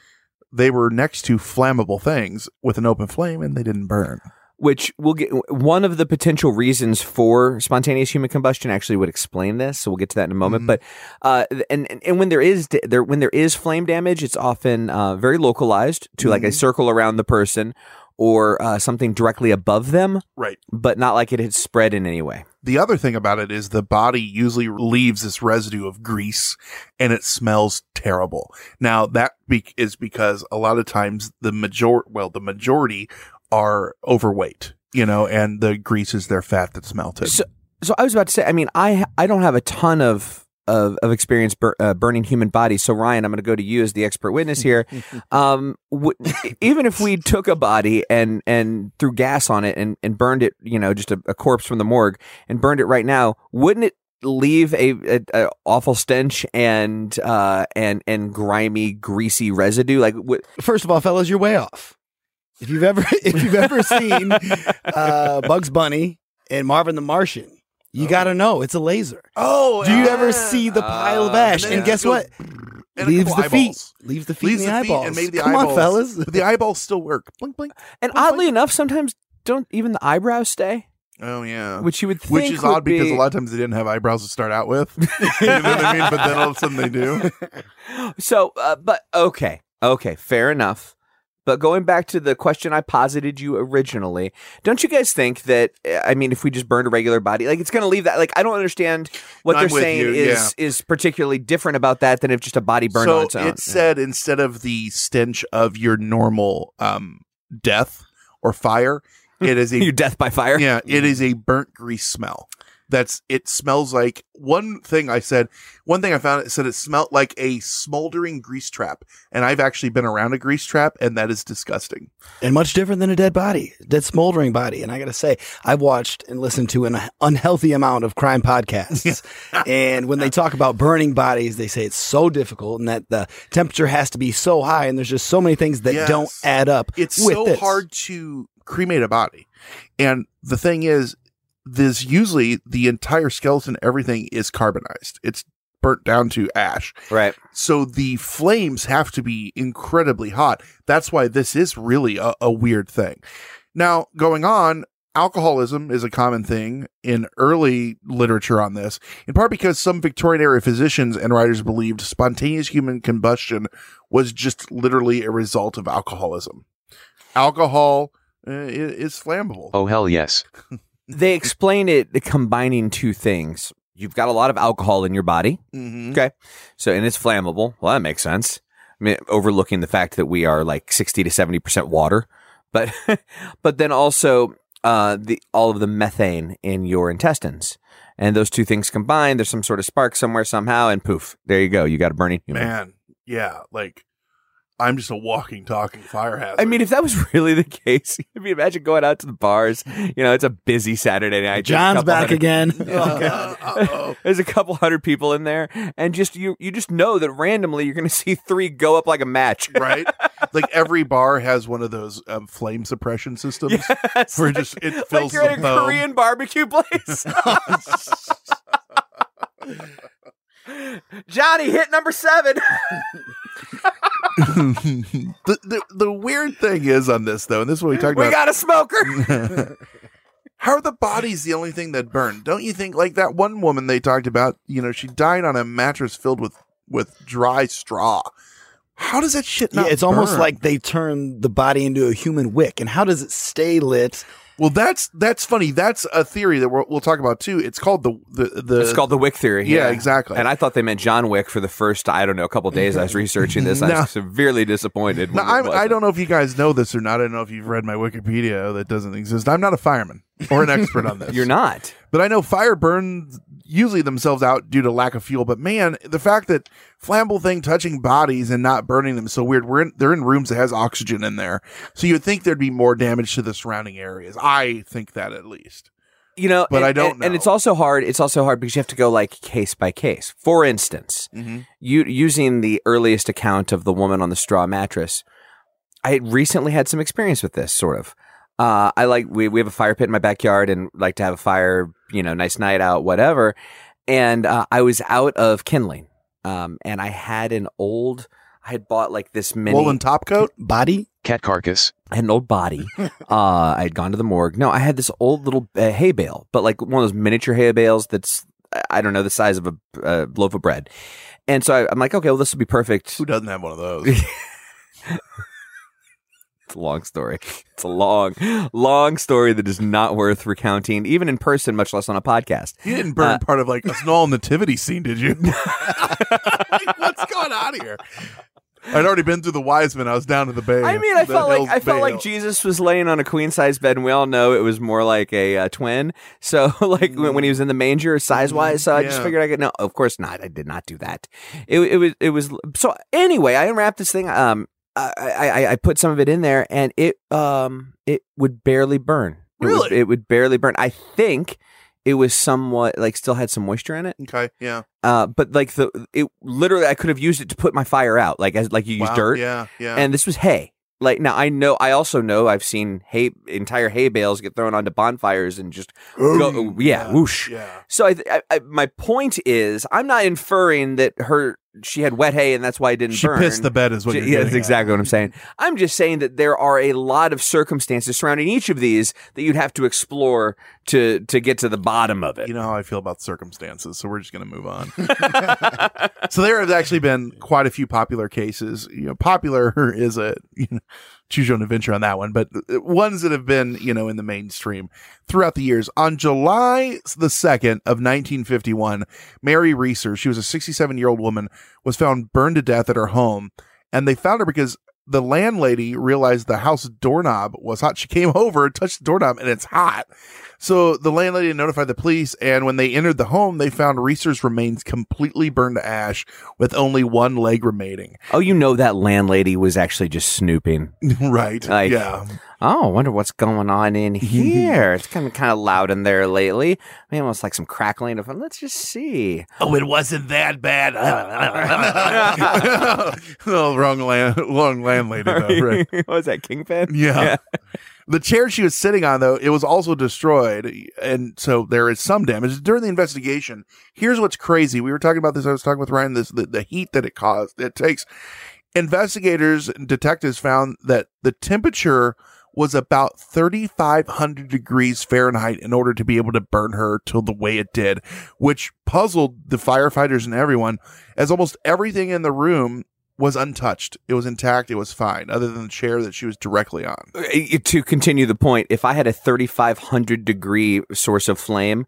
they were next to flammable things with an open flame and they didn't burn. which will get one of the potential reasons for spontaneous human combustion actually would explain this so we'll get to that in a moment but uh and and- and when there is da- there when there is flame damage it's often uh very localized to like a Mhm. circle around the person or uh, something directly above them Right. but not like it had spread in any way The other thing about it is the body usually leaves this residue of grease and it smells terrible. Now that be- is because a lot of times the major well the majority are overweight, you know, and the grease is their fat that's melted. So, so I was about to say. I mean, I I don't have a ton of of, of experience bur- uh, burning human bodies. So Ryan, I'm going to go to you as the expert witness here. *laughs* um, w- even if we took a body and and threw gas on it and and burned it, you know, just a, a corpse from the morgue and burned it right now, wouldn't it? leave a, a, a awful stench and uh and and grimy greasy residue like what First of all, fellas, you're way off. If you've ever *laughs* if you've ever seen uh, Bugs Bunny and Marvin the Martian, you got to know it's a laser. Oh, do you ever see the pile of ash? and And, guess goes what? *sniffs* and Leaves couple the feet. Leaves the feet Leaves and the, the feet eyeballs. and maybe the Come eyeballs. on, fellas. But the eyeballs still work. Blink, blink. and oddly enough sometimes don't even the eyebrows stay Oh yeah, which you would think which is would odd because a lot of times they didn't have eyebrows to start out with. *laughs* *laughs* you know what I mean? But then all of a sudden they do. *laughs* So, uh, but okay, okay, fair enough. But going back to the question I posited you originally, don't you guys think that? I mean, if we just burned a regular body, like it's going to leave that. Like I don't understand what No, they're saying you, is is particularly different about that than if just a body burned so on its own. it said instead of the stench of your normal um, death or fire, it is a *laughs* Your death by fire. Yeah, it is a burnt grease smell. That's it smells like one thing I said. One thing I found it said it smelled like a smoldering grease trap, and I've actually been around a grease trap, and that is disgusting. and much different than a dead body, dead smoldering body. And I got to say, I've watched and listened to an unhealthy amount of crime podcasts. *laughs* and when they talk about burning bodies, they say it's so difficult and that the temperature has to be so high, and there's just so many things that Yes. don't add up. It's so this. hard to cremate a body, and the thing is, this usually the entire skeleton, everything is carbonized. It's burnt down to ash. right. So the flames have to be incredibly hot. That's why this is really a, a weird thing. Now, going on, alcoholism is a common thing in early literature on this, in part because some Victorian era physicians and writers believed spontaneous human combustion was just literally a result of alcoholism. Alcohol uh, it's flammable. Oh hell yes. *laughs* they explain it combining two things. You've got a lot of alcohol in your body. Mhm. Okay. So, and it's flammable. Well, that makes sense. I mean, overlooking the fact that we are like 60 to 70% water, but, *laughs* but then also, uh, the, all of the methane in your intestines. And those two things combined, there's some sort of spark somewhere somehow, and poof, there you go. You got a burning human. Man, yeah, like I'm just a walking, talking fire hazard. I mean, if that was really the case, *laughs* I mean, imagine going out to the bars. You know, it's a busy Saturday night. John's back hundred- again. *laughs* God. *laughs* There's a couple hundred people in there, and just you, you just know that randomly you're going to see three go up like a match. right? Like every bar has one of those um, flame suppression systems Yes, where like- just it fills like you're the at a foam. Korean barbecue place. Johnny hit number seven. *laughs* the, the the weird thing is on this though, and this is what we talked we about. We got a smoker. *laughs* *laughs* How are the bodies the only thing that burned? Don't you think like that one woman they talked about, you know, she died on a mattress filled with with dry straw. How does that shit not Yeah, it's almost like they turn the body into a human wick. And how does it stay lit? Well, that's that's funny. That's a theory that we'll, we'll talk about too. It's called the the, the it's called the Wick theory. Yeah, exactly. And I thought they meant John Wick for the first, I don't know, a couple days I was *laughs* researching this. I No. was severely disappointed. Now, I'm, I don't know if you guys know this or not. I don't know if you've read my Wikipedia that doesn't exist. I'm not a fireman or an expert on *laughs* this. You're not. But I know fire burns usually themselves out due to lack of fuel. But man, the fact that flammable thing touching bodies and not burning them is so weird. We're in, they're in rooms that has oxygen in there, so you'd think there'd be more damage to the surrounding areas. I think that at least. You know, But and, I don't and, and it's also hard. It's also hard because you have to go like case by case. For instance, Mhm. you using the earliest account of the woman on the straw mattress. I had recently had some experience with this sort of. Uh, I like we we have a fire pit in my backyard and like to have a fire. You know, nice night out, whatever. And uh, I was out of kindling, um, and I had an old. I had bought like this mini Woolen top coat *laughs* body. Cat carcass. I had an old body. *laughs* uh, I had gone to the morgue. No, I had this old little uh, hay bale, but like one of those miniature hay bales that's, I don't know, the size of a uh, loaf of bread. And so I, I'm like, okay, well, this will be perfect. Who doesn't have one of those? *laughs* It's a long story. *laughs* It's a long, long story that is not worth recounting, even in person, much less on a podcast. You didn't burn Uh, part of like a small nativity scene, did you? *laughs* Like, what's going on here? I'd already been through the wise men. I was down to the bay. I mean, I felt like I felt like Jesus was laying on a queen size bed, and we all know it was more like a uh, twin. *laughs* So, like when, when he was in the manger, size wise. So I just figured I could. No, of course not. I did not do that. It, it was it was so. Anyway, I unwrapped this thing. Um, I, I I put some of it in there, and it um it would barely burn. It would- Really? it would barely burn. I think it was somewhat like still had some moisture in it. Okay, yeah. Uh, but like the it literally, I could have used it to put my fire out, like as like you use Wow, dirt. yeah, yeah. And this was hay. Like now, I know. I also know. I've seen hay entire hay bales get thrown onto bonfires and just go. Yeah, whoosh. Yeah. So I, I, I, my point is, I'm not inferring that her she had wet hay and that's why it didn't She burn. pissed the bed is what She- yeah, that's getting at. exactly what I'm saying. I'm just saying that there are a lot of circumstances surrounding each of these that you'd have to explore to to get to the bottom of it. You know how I feel about circumstances, so we're just going to move on. *laughs* so there have actually been quite a few popular cases. You know, popular *laughs* is a you know, choose your own adventure on that one, but uh, ones that have been you know in the mainstream throughout the years. On July the second of 1951, Mary Reeser, she was a 67 year old woman, was found burned to death at her home, and they found her because. The landlady realized the house doorknob was hot. She came *laughs* over, touched the doorknob, and it's hot. So the landlady notified the police, and when they entered the home, they found Reeser's remains completely burned to ash with only one leg remaining. Oh, you know that landlady was actually just snooping. *laughs* right. Like, yeah. Oh, I wonder what's going on in *laughs* here. it's kind of kind of loud in there lately. I mean, almost like some crackling of. Let's just see. Oh, it wasn't that bad. *laughs* oh, wrong land, wrong landlady though. Right. what was that Kingpin? Yeah. The chair she was sitting on, though, it was also destroyed. And so there is some damage. During the investigation, here's what's crazy. We were talking about this. I was talking with Ryan, this, the, the heat that it caused, it takes. Investigators and detectives found that the temperature was about 3,500 degrees Fahrenheit in order to be able to burn her till the way it did, which puzzled the firefighters and everyone as almost everything in the room was untouched. It was intact. It was fine, other than the chair that she was directly on. Uh, To continue the point, if I had a 3,500 degree source of flame,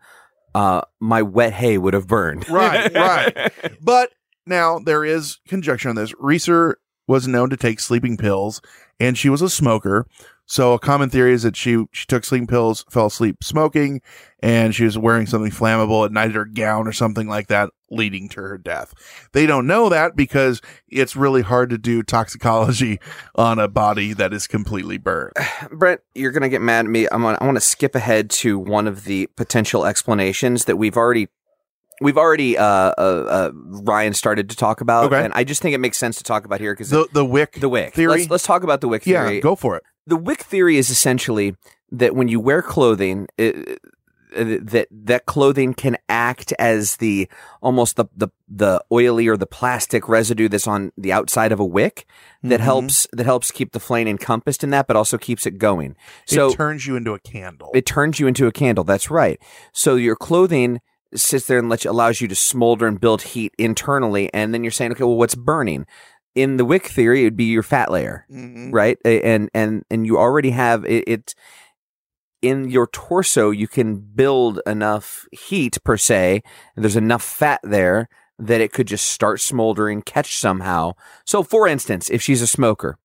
uh, my wet hay would have burned. *laughs* Right, right. But now there is conjecture on this. Reeser was known to take sleeping pills, and she was a smoker. So a common theory is that she she took sleeping pills, fell asleep smoking, and she was wearing something flammable at night, her gown or something like that, leading to her death. They don't know that because it's really hard to do toxicology *laughs* on a body that is completely burned. *sighs* Brent, you're gonna get mad at me. I'm gonna, I want to skip ahead to one of the potential explanations that we've already. We've already, uh, uh, uh, Ryan started to talk about, Okay. and I just think it makes sense to talk about here because The the wick the wick theory. Let's, let's talk about the wick yeah, theory. go for it. the wick theory is essentially that when you wear clothing, it, that that clothing can act as the almost the, the the oily or the plastic residue that's on the outside of a wick that Mhm. helps that helps keep the flame encompassed in that, but also keeps it going. So it turns you into a candle. it turns you into a candle. That's right. So your clothing sits there and lets you, allows you to smolder and build heat internally, and then you're saying, okay, well, what's burning? In the wick theory, it would be your fat layer, Mhm. right? And and and you already have it. it in your torso, you can build enough heat per se, and there's enough fat there that it could just start smoldering, catch somehow. So, for instance, if she's a smoker,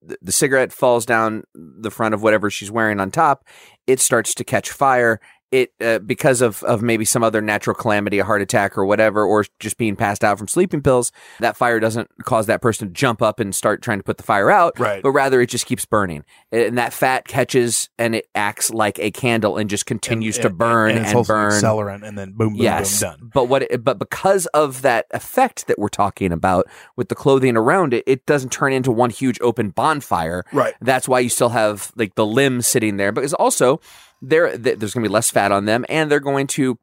the, the cigarette falls down the front of whatever she's wearing on top, it starts to catch fire. It uh, because of of maybe some other natural calamity, a heart attack or whatever, or just being passed out from sleeping pills. That fire doesn't cause that person to jump up and start trying to put the fire out, Right. But rather, it just keeps burning, and that fat catches and it acts like a candle and just continues to burn and, and, burn. accelerant, and then boom, boom, yes, boom, done. but what? It, but because of that effect that we're talking about with the clothing around it, it doesn't turn into one huge open bonfire. Right. That's why you still have like the limbs sitting there, because also there th- there's going to be less fat on them, and they're going to.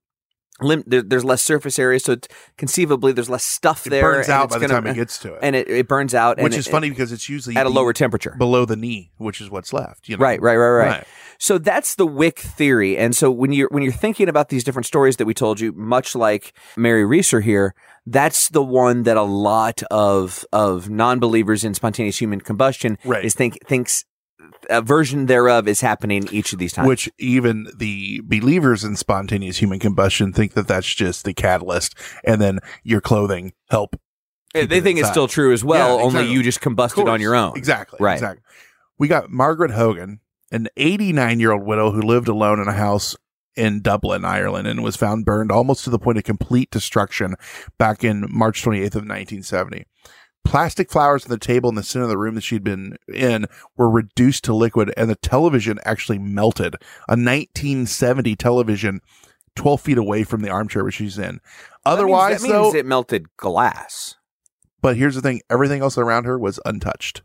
Lim- there's less surface area, so it's, conceively there's less stuff It there. burns out by the gonna- time it eh, gets to it. and it, it burns out, which and is it- funny because it's usually at a lower temperature. below the knee, which is what's left. You know? Right, right, right, right, Right. So that's the Wick theory. And so when you're when you're thinking about these different stories that we told you, much like Mary Reeser here, that's the one that a lot of of non-believers in spontaneous human combustion Right. is think thinks a version thereof is happening each of these times. Which even the believers in spontaneous human combustion think that that's just the catalyst, and then your clothing help. they it think it's still true as well, Yeah, only you just combusted on your own. Exactly. Right. Exactly. We got Margaret Hogan, an 89 year old widow who lived alone in a house in Dublin, Ireland, and was found burned almost to the point of complete destruction back in March 28th of 1970. Plastic flowers on the table in the center of the room that she'd been in were reduced to liquid, and the television actually melted. A 1970 television 12 feet away from the armchair where she's in. That means- Otherwise, that means, though, it melted glass. but here's the thing everything else around her was untouched.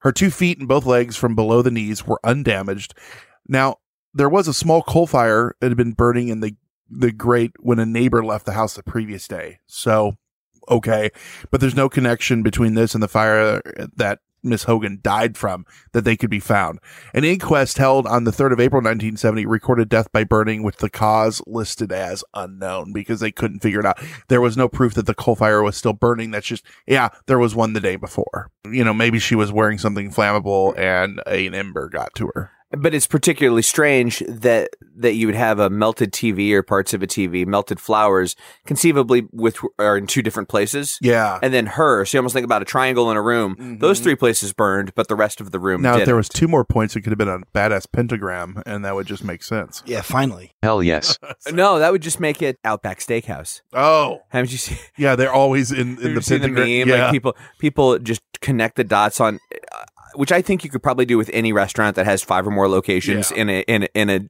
Her two feet and both legs from below the knees were undamaged. Now, there was a small coal fire that had been burning in the, the grate when a neighbor left the house the previous day. So, okay. But there's no connection between this and the fire that Miss Hogan died from that they could be found. An inquest held on the 3rd of April 1970 recorded death by burning with the cause listed as unknown because they couldn't figure it out. There was no proof that the coal fire was still burning. That's just, yeah, there was one the day before. You know, maybe she was wearing something flammable and an ember got to her. But it's particularly strange that that you would have a melted TV or parts of a TV, melted flowers, conceivably with are in two different places. Yeah. And then her, so you almost think about a triangle in a room. Those three places burned, but the rest of the room. Now, if didn't. there was two more points, it could have been a badass pentagram, and that would just make sense. Yeah, finally. Hell yes. *laughs* no, that would just make it Outback Steakhouse. Oh, haven't you seen? Yeah, they're always in, in Have you the seen the pentagram. meme? Yeah. Like people, people just connect the dots on, uh, which I think you could probably do with any restaurant that has five or more locations Yeah. in a in a, in a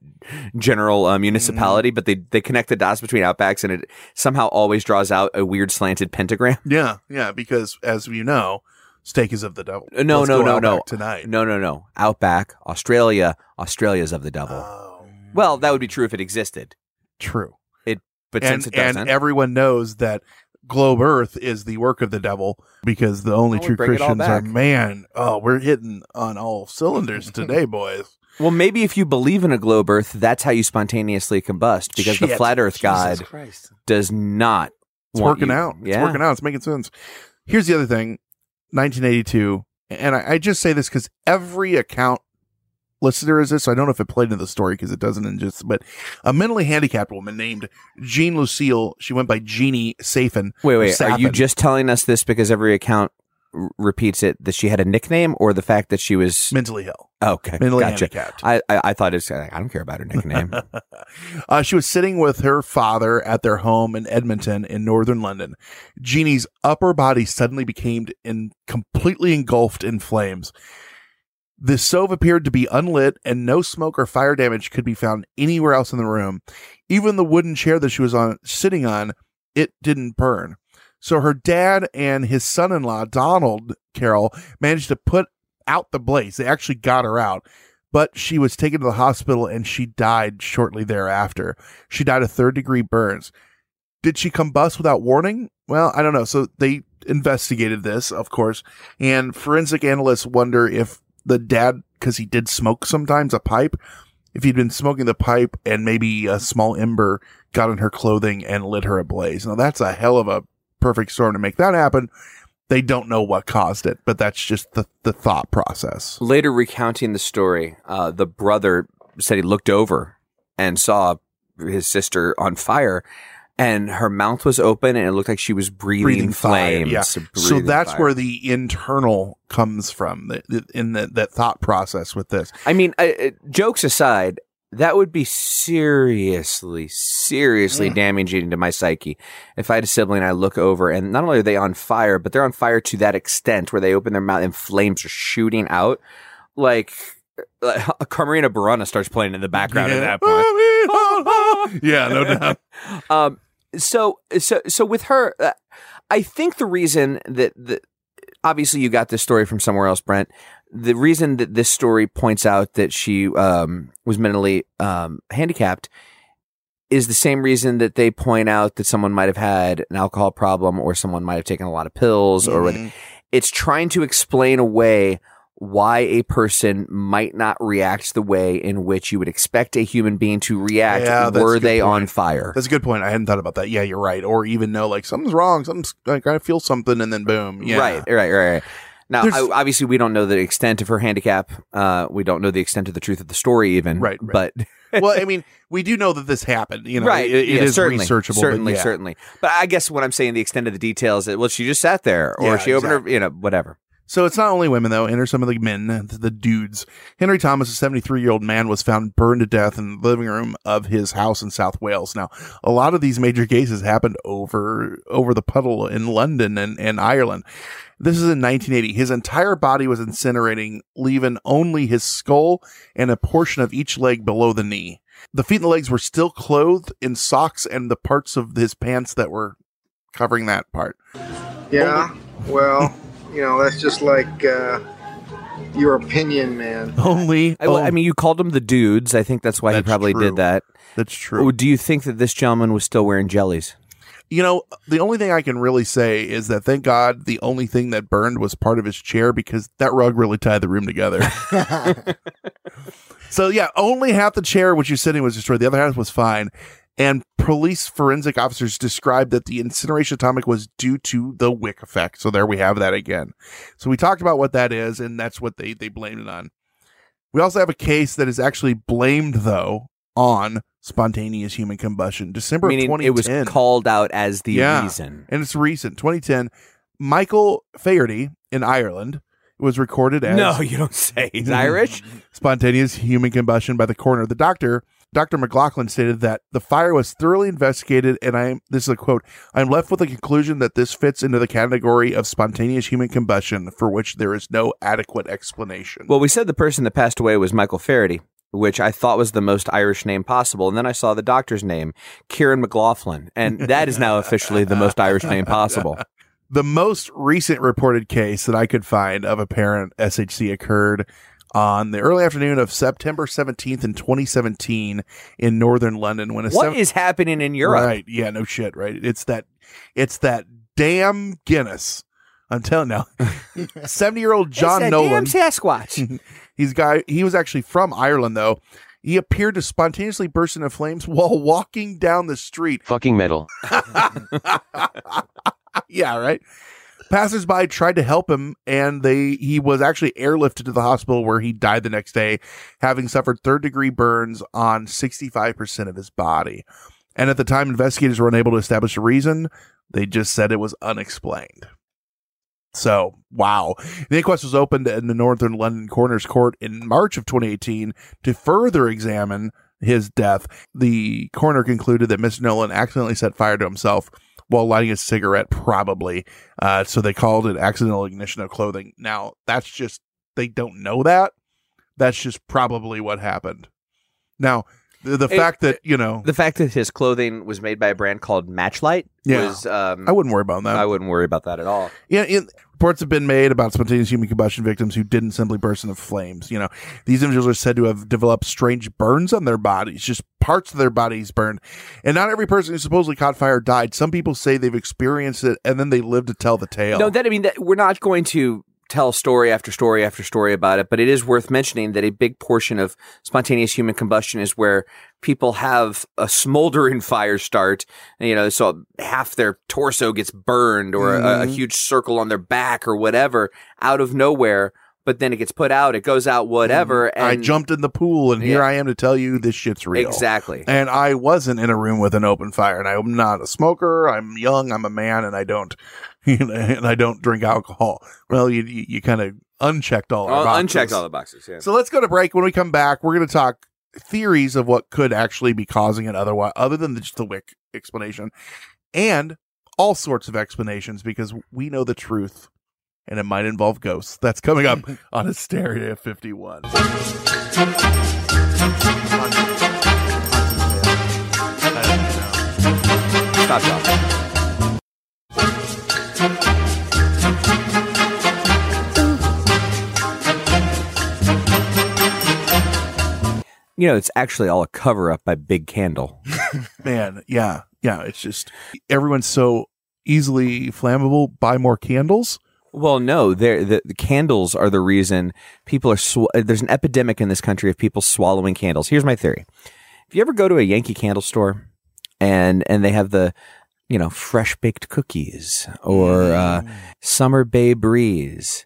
general uh, municipality. Mm-hmm. But they they connect the dots between Outbacks, and it somehow always draws out a weird slanted pentagram. yeah, yeah, because as you know, steak is of the devil. Uh, No, Let's no, no, no. Tonight. No, no, no. Outback, Australia, Australia's of the devil. Oh. Well, that would be true if it existed. True. It, but and, since it doesn't, and everyone knows that globe earth is the work of the devil because the only Oh, true bring it all Christians are man. Oh, we're hitting on all *laughs* cylinders today, boys. well, maybe if you believe in a globe Earth, that's how you spontaneously combust because the flat Earth Jesus God Christ. does not. It's want working you- out. It's Yeah. working out. It's making sense. Here's the other thing 1982. And I, I just say this because every account listener is this. So I don't know if it played into the story because it doesn't in just, but a mentally handicapped woman named Jean Lucille. She went by Jeannie Saffin. Wait, wait. Are you just telling us this because every account r- repeats it that she had a nickname, or the fact that she was mentally ill? Okay, Mentally gotcha. handicapped. I, I I thought it's. I don't care about her nickname. *laughs* Uh, she was sitting with her father at their home in Edmonton in northern London. Jeannie's upper body suddenly became in, completely engulfed in flames. The stove appeared to be unlit and no smoke or fire damage could be found anywhere else in the room. Even the wooden chair that she was on sitting on, it didn't burn. So her dad and his son-in-law, Donald Carroll, managed to put out the blaze. They actually got her out but she was taken to the hospital and she died shortly thereafter. She died of third degree burns. Did she combust without warning? Well, I don't know. So they investigated this, of course, and forensic analysts wonder if the dad, because he did smoke sometimes a pipe, if he'd been smoking the pipe and maybe a small ember got in her clothing and lit her ablaze. Now that's a hell of a perfect storm to make that happen. They don't know what caused it, but that's just the, the thought process. Later recounting the story, uh, the brother said he looked over and saw his sister on fire, and her mouth was open, and it looked like she was breathing, breathing flames. Yeah. So that's fire. where the internal comes from the, the- in the, that thought process with this. I mean, uh, uh, jokes aside, that would be seriously, seriously Mm. damaging to my psyche. If I had a sibling, I look over and not only are they on fire, but they're on fire to that extent where they open their mouth and flames are shooting out. Like, *laughs* like Carmina Burana starts playing in the background at that point. *laughs* yeah, no doubt. *laughs* um, so, so, so with her, uh, I think the reason that the, obviously you got this story from somewhere else, Brent. The reason that this story points out that she um, was mentally um, handicapped is the same reason that they point out that someone might have had an alcohol problem or someone might have taken a lot of pills or what. Mhm. It's trying to explain away why a person might not react the way in which you would expect a human being to react Yeah, were they on fire. That's a good point. I hadn't thought about that. Yeah, you're right. Or even know like something's wrong. Something's like I feel something, and then boom. Yeah. Right, right, right, right. Now, I, obviously, we don't know the extent of her handicap. Uh, we don't know the extent of the truth of the story, even. Right, right. But *laughs* well, I *laughs* mean, we do know that this happened. You know, right, It, it yeah, is certainly, researchable. Certainly, but yeah. certainly. But I guess what I'm saying, the extent of the details, well, she just sat there, or Yeah, she opened her, you know, whatever. So it's not only women though. Enter some of the men, the dudes. Henry Thomas, a 73 year old man, was found burned to death in the living room of his house in South Wales. Now, a lot of these major cases happened over over the puddle in London and, and Ireland. This is in 1980. His entire body was incinerating, leaving only his skull and a portion of each leg below the knee. The feet and legs were still clothed in socks and the parts of his pants that were covering that part. Yeah, well, you know, that's just like uh, your opinion, man. *laughs* Only. I, well, I mean, you called them the dudes. I think that's why he probably true. did that. That's true. Oh, Do you think that this gentleman was still wearing jellies? You know, the only thing I can really say is that thank God the only thing that burned was part of his chair because that rug really tied the room together. *laughs* so yeah, only half the chair which you're sitting was destroyed. The other half was fine. And police forensic officers described that the incineration atomic was due to the wick effect. So there we have that again. So we talked about what that is, and that's what they, they blamed it on. We also have a case that is actually blamed though on spontaneous human combustion. December Meaning of it was called out as the Yeah. reason. And it's recent, 2010. Michael Faherty in Ireland was recorded as No, you don't say. He's *laughs* Irish? spontaneous human combustion by the coroner. The doctor, Dr. McLoughlin, stated that the fire was thoroughly investigated, and I am this is a quote. I'm left with the conclusion that this fits into the category of spontaneous human combustion for which there is no adequate explanation. Well, we said the person that passed away was Michael Faherty, which I thought was the most Irish name possible. And then I saw the doctor's name, Kieran McLoughlin. And *laughs* that is now officially the most Irish name possible. The most recent reported case that I could find of apparent SHC occurred on the early afternoon of September 17th in 2017 in northern London when a What is seven- happening in Europe? Right. Yeah, no shit, right? It's that it's that damn Guinness. I'm telling now. *laughs* 70-year-old John that Nolan. damn Sasquatch. *laughs* He's guy he was actually from Ireland though. He appeared to spontaneously burst into flames *laughs* while walking down the street. Fucking metal. yeah, right. Passersby tried to help him, and they he was actually airlifted to the hospital where he died the next day, having suffered third degree burns on 65% of his body. And at the time, investigators were unable to establish a reason. They just said it was unexplained. So, wow. The inquest was opened in the Northern London Coroner's Court in March of 2018 to further examine his death. The coroner concluded that Mr. Nolan accidentally set fire to himself while lighting a cigarette, probably. Uh, so they called it accidental ignition of clothing. Now, that's just, they don't know that. That's just probably what happened. Now, the, the It- fact that, you know, The fact that his clothing was made by a brand called Matchlight Yeah. was um, I wouldn't worry about that. I wouldn't worry about that at all. Yeah, it, reports have been made about spontaneous human combustion victims who didn't simply burst into flames. You know, these individuals are said to have developed strange burns on their bodies, just parts of their bodies burned. And not every person who supposedly caught fire died. Some people say they've experienced it and then they live to tell the tale. No, that I mean that we're not going to tell story after story after story about it, but it is worth mentioning that a big portion of spontaneous human combustion is where people have a smoldering *laughs* fire start, you know, so half their torso gets burned or a, a Mhm. huge circle on their back or whatever out of nowhere, but then it gets put out, it goes out, whatever. Mm-hmm. And I jumped in the pool and here Yeah. I am to tell you this shit's real. Exactly. And I wasn't in a room with an open fire and I'm not a smoker. I'm young. I'm a man and I don't, *laughs* and I don't drink alcohol. Well, you, you, you kind of unchecked all our boxes. unchecked all the boxes. Yeah. So let's go to break. When we come back, we're going to talk theories of what could actually be causing it otherwise, other than just the wick explanation and all sorts of explanations because we know the truth and it might involve ghosts. That's coming up *laughs* on Hysteria 51. Stop talking. You know, it's actually all a cover up by Big Candle. *laughs* Man, yeah, yeah. It's just everyone's so easily flammable. Buy more candles. Well, no, the, the candles are the reason people are. Sw- uh, there's an epidemic in this country of people swallowing candles. Here's my theory: if you ever go to a Yankee Candle store, and and they have the, you know, fresh baked cookies or uh, summer bay breeze.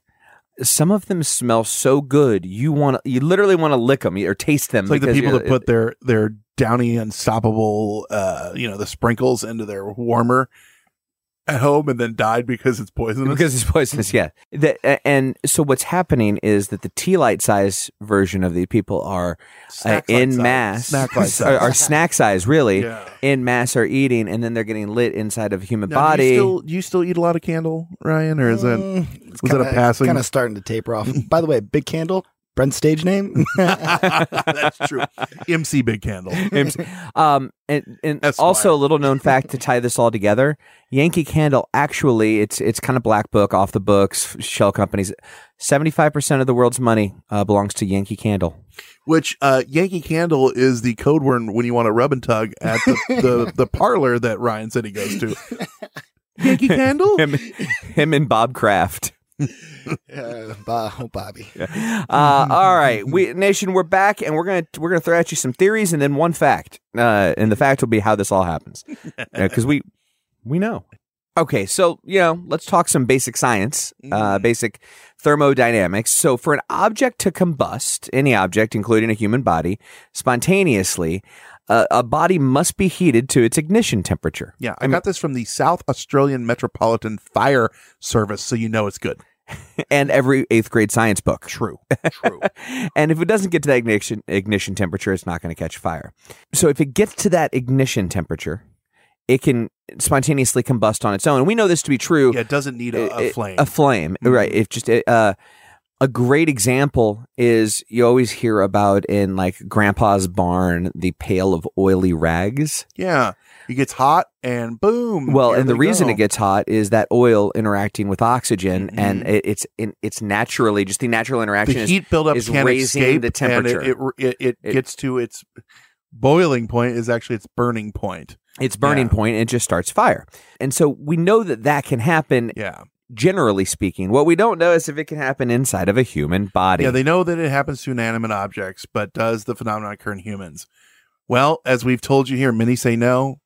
Some of them smell so good, you want you literally want to lick them or taste them. It's like the people that put their their Downy Unstoppable, uh, you know, the sprinkles into their warmer at home and then died because it's poisonous. because it's poisonous. Yeah, the, and so what's happening is that the tea light size version of the people are uh, in size. mass, Snack *laughs* light are, size. are snack size really Yeah. in mass are eating, and then they're getting lit inside of a human Now, do body. You still, do you still eat a lot of candle, Ryan, or is that Mm, was that a passing? Kind of starting to taper off. *laughs* By the way, Big Candle, Brent's stage name. *laughs* That's true. MC Big Candle. *laughs* um, and and also a little known fact to tie this all together: Yankee Candle actually it's it's kind of black book off the books shell companies. Seventy five percent of the world's money uh, belongs to Yankee Candle. Which uh, Yankee Candle is the code word when you want to rub and tug at the, the, *laughs* the parlor that Ryan said he goes to. Yankee Candle? Him, him and Bob Kraft. *laughs* uh, Bob, Bobby. Uh, all right, we nation, we're back, and we're gonna we're gonna throw at you some theories and then one fact, uh, and the fact will be how this all happens, *laughs* because we we know. Okay, so you know, let's talk some basic science, uh, basic thermodynamics. So, for an object to combust, any object, including a human body, spontaneously, uh, a body must be heated to its ignition temperature. Yeah, I got this from the South Australian Metropolitan Fire Service, so you know it's good. *laughs* and every eighth grade science book. True. True. *laughs* and if it doesn't get to that ignition ignition temperature, it's not going to catch fire. So if it gets to that ignition temperature, it can spontaneously combust on its own. And we know this to be true. Yeah, it doesn't need a, a flame. A flame, right? If just uh, a great example is you always hear about in like Grandpa's barn the pail of oily rags. yeah, it gets hot and boom. Well, and the reason go. it gets hot is that oil interacting with oxygen, Mm-hmm. and it, it's in, it's naturally just the natural interaction. the is- heat buildup is can raising escape, the temperature. and it it, it, gets to its boiling point. Is actually its burning point. its burning Yeah. point and it just starts fire. And so we know that that can happen. Yeah, Generally speaking, what we don't know is if it can happen inside of a human body. yeah. They know that it happens to inanimate objects, but does the phenomenon occur in humans? Well, as we've told you here, many say no.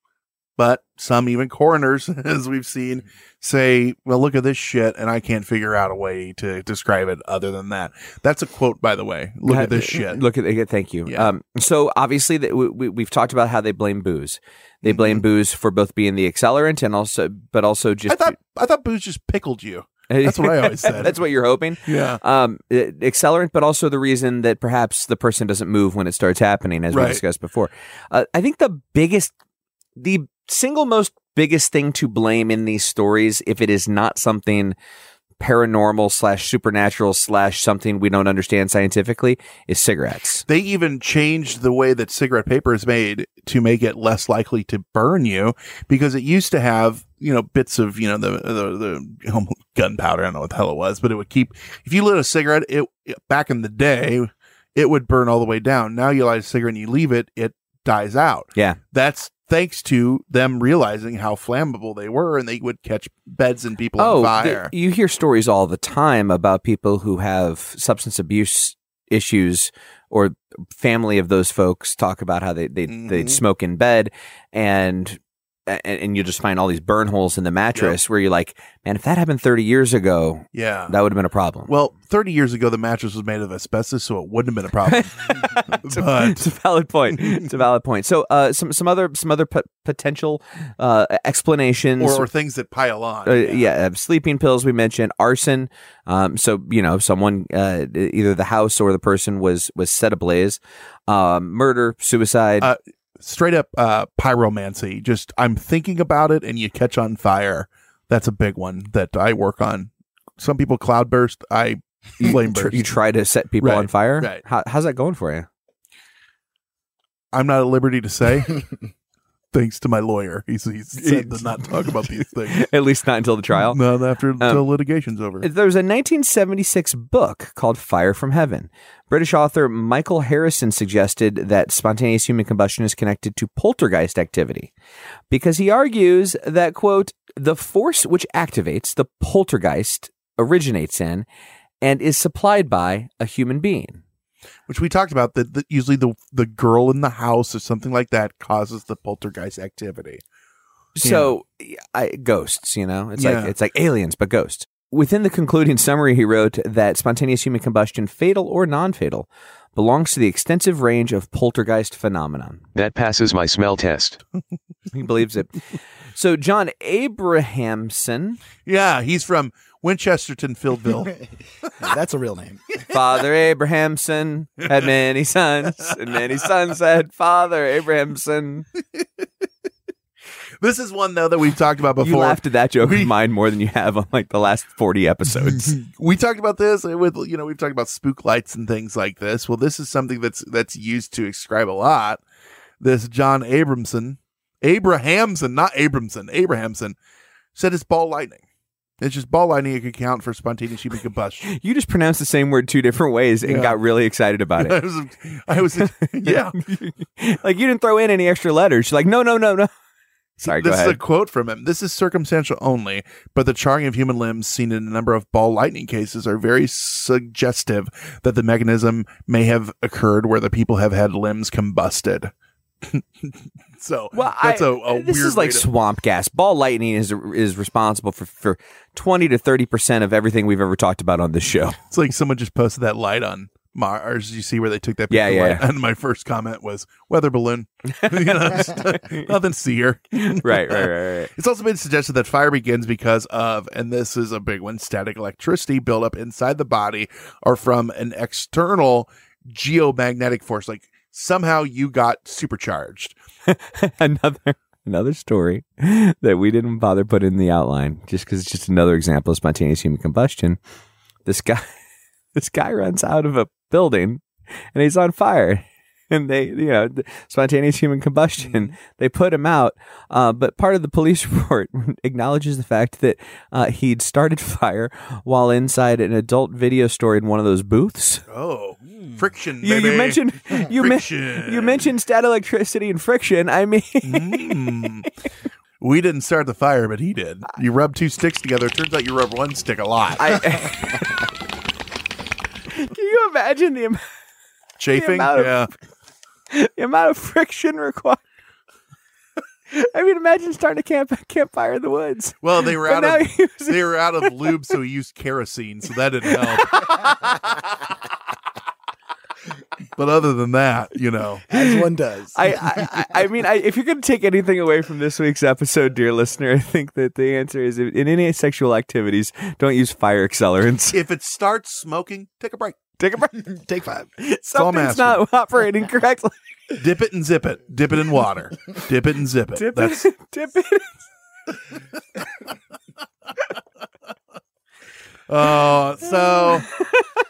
But some even coroners, *laughs* as we've seen, say, well, look at this shit, and I can't figure out a way to describe it other than that. That's a quote, by the way. Look at this shit. Look at it. Thank you. Um, so obviously, that we, we, we've talked about how they blame booze. They blame booze for both being the accelerant and also, but also just. Mm-hmm. I thought I thought booze just pickled you. *laughs* That's what I always said. That's what you're hoping. Yeah. Um, uh, accelerant, but also the reason that perhaps the person doesn't move when it starts happening, as we discussed before. Uh, I think the biggest, the single most biggest thing to blame in these stories, if it is not something paranormal slash supernatural slash something we don't understand scientifically, is cigarettes. They even changed the way that cigarette paper is made to make it less likely to burn you because it used to have, you know, bits of, you know, the, the, the *laughs* gunpowder. I don't know what the hell it was, but it would keep, if you lit a cigarette, it, back in the day, it would burn all the way down. Now you light a cigarette and you leave it, it dies out. Yeah. That's thanks to them realizing how flammable they were and they would catch beds and people Oh, on th- fire. you hear stories all the time about people who have substance abuse issues or family of those folks talk about how they they Mm-hmm. they'd smoke in bed and and, and you just find all these burn holes in the mattress where you're like, man, if that happened 30 years ago, Yeah. that would have been a problem. Well, 30 years ago, the mattress was made of asbestos, so it wouldn't have been a problem. *laughs* it's, a, it's a valid point. It's a valid point. So, uh, some some other some other p- potential uh, explanations or, or things that pile on. Uh, yeah, uh, sleeping pills we mentioned, arson. Um, so you know, someone uh, either the house or the person was was set ablaze. Um, murder, suicide. Straight up uh, pyromancy. Just I'm thinking about it, and you catch on fire. That's a big one that I work on. Some people cloudburst. I flame burst. you try to set people Right, on fire. right. How, how's that going for you? I'm not at liberty to say. *laughs* Thanks to my lawyer, he's, he's said to not talk about these *laughs* things. At least not until the trial. Not after Um, until litigation's over. There's a 1976 book called Fire from Heaven. British author Michael Harrison suggested that spontaneous human combustion is connected to poltergeist activity because he argues that, quote, the force which activates the poltergeist originates in and is supplied by a human being. Which we talked about that, that usually the the girl in the house or something like that causes the poltergeist activity. So, I, ghosts, you know, it's Yeah. like it's like aliens, but ghosts. Within the concluding summary, he wrote that spontaneous human combustion, fatal or non-fatal, belongs to the extensive range of poltergeist phenomenon. That passes my smell test. *laughs* He believes it. So, John Abrahamson, Yeah, he's from Winchesterton, Fieldville. *laughs* That's a real name. *laughs* Father Abrahamson had many sons, and many sons had Father Abrahamson. This is one though that we've talked about before. You laughed at that joke of mine more than you have on like the last forty episodes. *laughs* we talked about this with you know we've talked about spook lights and things like this. Well, this is something that's that's used to describe a lot. This John Abramson, Abrahamson, not Abramson, Abrahamson, said it's ball lightning. It's just ball lightning. It can count for spontaneous human combustion. *laughs* You just pronounced the same word two different ways and Yeah. got really excited about *laughs* I it. was, I was yeah. like you didn't throw in any extra letters. You're like, no, no, no, no. Sorry, this is a quote from him. This is circumstantial only, but the charring of human limbs seen in a number of ball lightning cases are very suggestive that the mechanism may have occurred where the people have had limbs combusted. *laughs* so well, that's I- a, a this weird is like to- swamp gas. Ball lightning is is responsible for for twenty to thirty percent of everything we've ever talked about on this show. *laughs* It's like someone just posted that light on Mars. You see where they took that Yeah, picture yeah, light, *laughs* and my first comment was weather balloon. *laughs* you know, just, *laughs* nothing to see here. right, right, right, right. It's also been suggested that fire begins because of, and this is a big one, static electricity buildup inside the body or from an external geomagnetic force. Like somehow you got supercharged. another another story that we didn't bother put in the outline just because it's just another example of spontaneous human combustion. This guy, this guy runs out of a building and he's on fire. *laughs* And they, you know, spontaneous human combustion. They put him out, uh, but part of the police *laughs* report acknowledges the fact that uh, he'd started *laughs* fire while inside an adult video store in one of those booths. Oh, friction. You, you mentioned you, men- Friction. you mentioned stat electricity and friction. I mean, Mm. We didn't start the fire, but he did. You rub two sticks together. Turns out you rub one stick a lot. I, can you imagine the, *laughs* Chafing? amount of- yeah. *laughs* the amount of friction required? I mean, imagine starting a camp campfire in the woods. Well, they were But out of they were out of lube, so he used kerosene, so that didn't help. *laughs* but other than that, you know, As one does. I, I, I I mean, I, if you're going to take anything away from this week's episode, dear listener, I think that the answer is in any sexual activities, don't use fire accelerants. if it starts smoking, take a break. Take a break. *laughs* Take five. Something's not operating correctly. Dip it and zip it. Dip it in water. Dip it and zip it. Dip That's it, dip it. Uh, *laughs* so *laughs*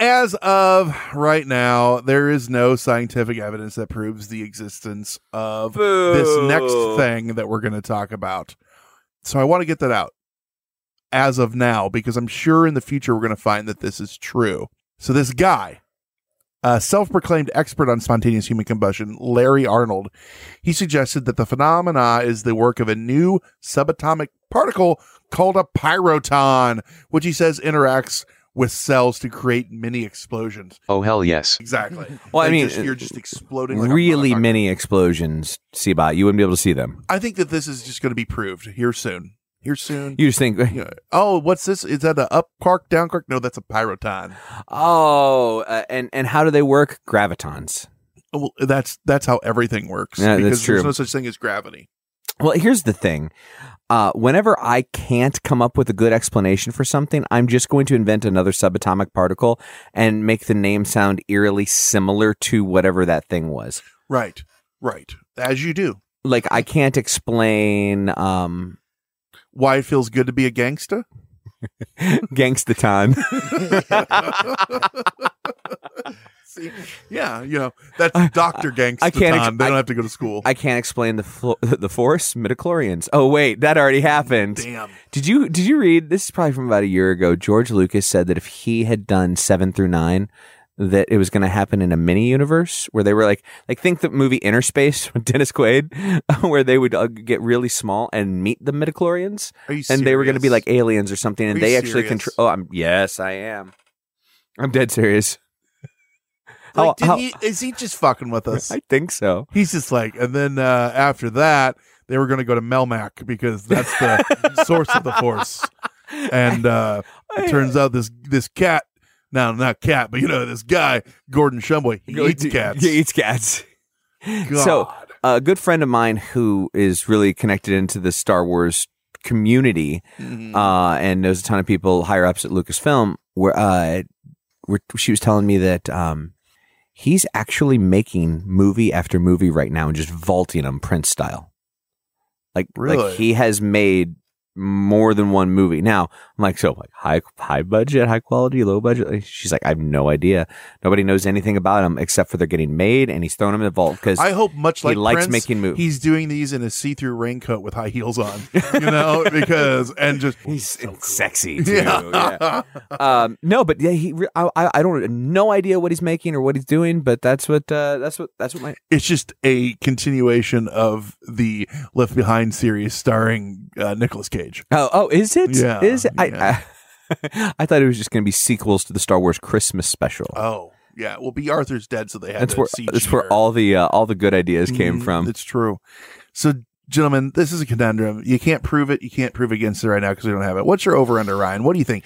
as of right now, there is no scientific evidence that proves the existence of this next thing that we're going to talk about. So I want to get that out as of now because I'm sure in the future we're going to find that this is true. So this guy, a self-proclaimed expert on spontaneous human combustion, Larry Arnold, he suggested that the phenomena is the work of a new subatomic particle called a pyroton, which he says interacts with cells to create mini explosions. Oh hell yes. Exactly. *laughs* Well, I mean, just- you're just exploding. Like really motherfucker. many explosions, Seabot. You wouldn't be able to see them. I think that this is just going to be proved here soon. Here soon. You just think, Yeah. Oh, what's this? Is that a up quark, down quark? No, that's a pyroton. oh, uh, and and how do they work? Gravitons. Well, that's that's how everything works. Yeah, that's because true. there's no such thing as gravity. Well, here's the thing. Uh, whenever I can't come up with a good explanation for something, I'm just going to invent another subatomic particle and make the name sound eerily similar to whatever that thing was. Right. Right. As you do. Like I can't explain um, Why it feels good to be a gangster. gangsta? *laughs* Gangstaton. *laughs* *laughs* See, yeah, you know that's Doctor Gangsta. I can't ex- they don't I- have to go to school. I can't explain the flo- the force midichlorians. Oh wait, that already happened. Damn. Did you did you read this is probably from about a year ago? George Lucas said that if he had done 7 through 9 that it was going to happen in a mini universe where they were like like think the movie Innerspace *laughs* with Dennis Quaid *laughs* where they would uh, get really small and meet the midichlorians Are you and they were going to be like aliens or something and they actually control Oh, I'm yes, I am. I'm dead serious. Like, How- did how- he, is he just fucking with us? *laughs* I think so. He's just like, and then uh, after that, they were going to go to Melmac because that's the *laughs* source of the force. And uh, it turns out this this cat, no, not cat, but you know this guy, Gordon Shumway, he eats cats. He eats cats. *laughs* God. So, a good friend of mine who is really connected into the Star Wars community Mhm. uh, and knows a ton of people higher ups at Lucasfilm, where, uh, where she was telling me that um, he's actually making movie after movie right now and just vaulting them Prince style. Like, Really? like he has made more than one movie. Now, I'm like, so like high high budget, high quality, low budget. She's like, I have no idea. Nobody knows anything about him except for they're getting made, and he's throwing them in the vault because I hope much like he like likes Prince, making movies. He's doing these in a see-through raincoat with high heels on, you know, *laughs* because and just *laughs* He's sexy *laughs* too. Yeah. yeah. Um, no, but yeah, he. I, I don't no idea what he's making or what he's doing, but that's what uh, that's what that's what my it's just a continuation of the Left Behind series starring uh, Nicolas Cage. Oh oh is it Yeah, is it I, yeah. I *laughs* I thought it was just going to be sequels to the Star Wars Christmas special. Oh, yeah. Well, Bea Arthur's dead, so they had that's to where CG that's where her. all the uh, all the good ideas came Mhm, from. It's true. So, gentlemen, this is a conundrum. You can't prove it. You can't prove against it right now because we don't have it. What's your over under, Ryan? What do you think?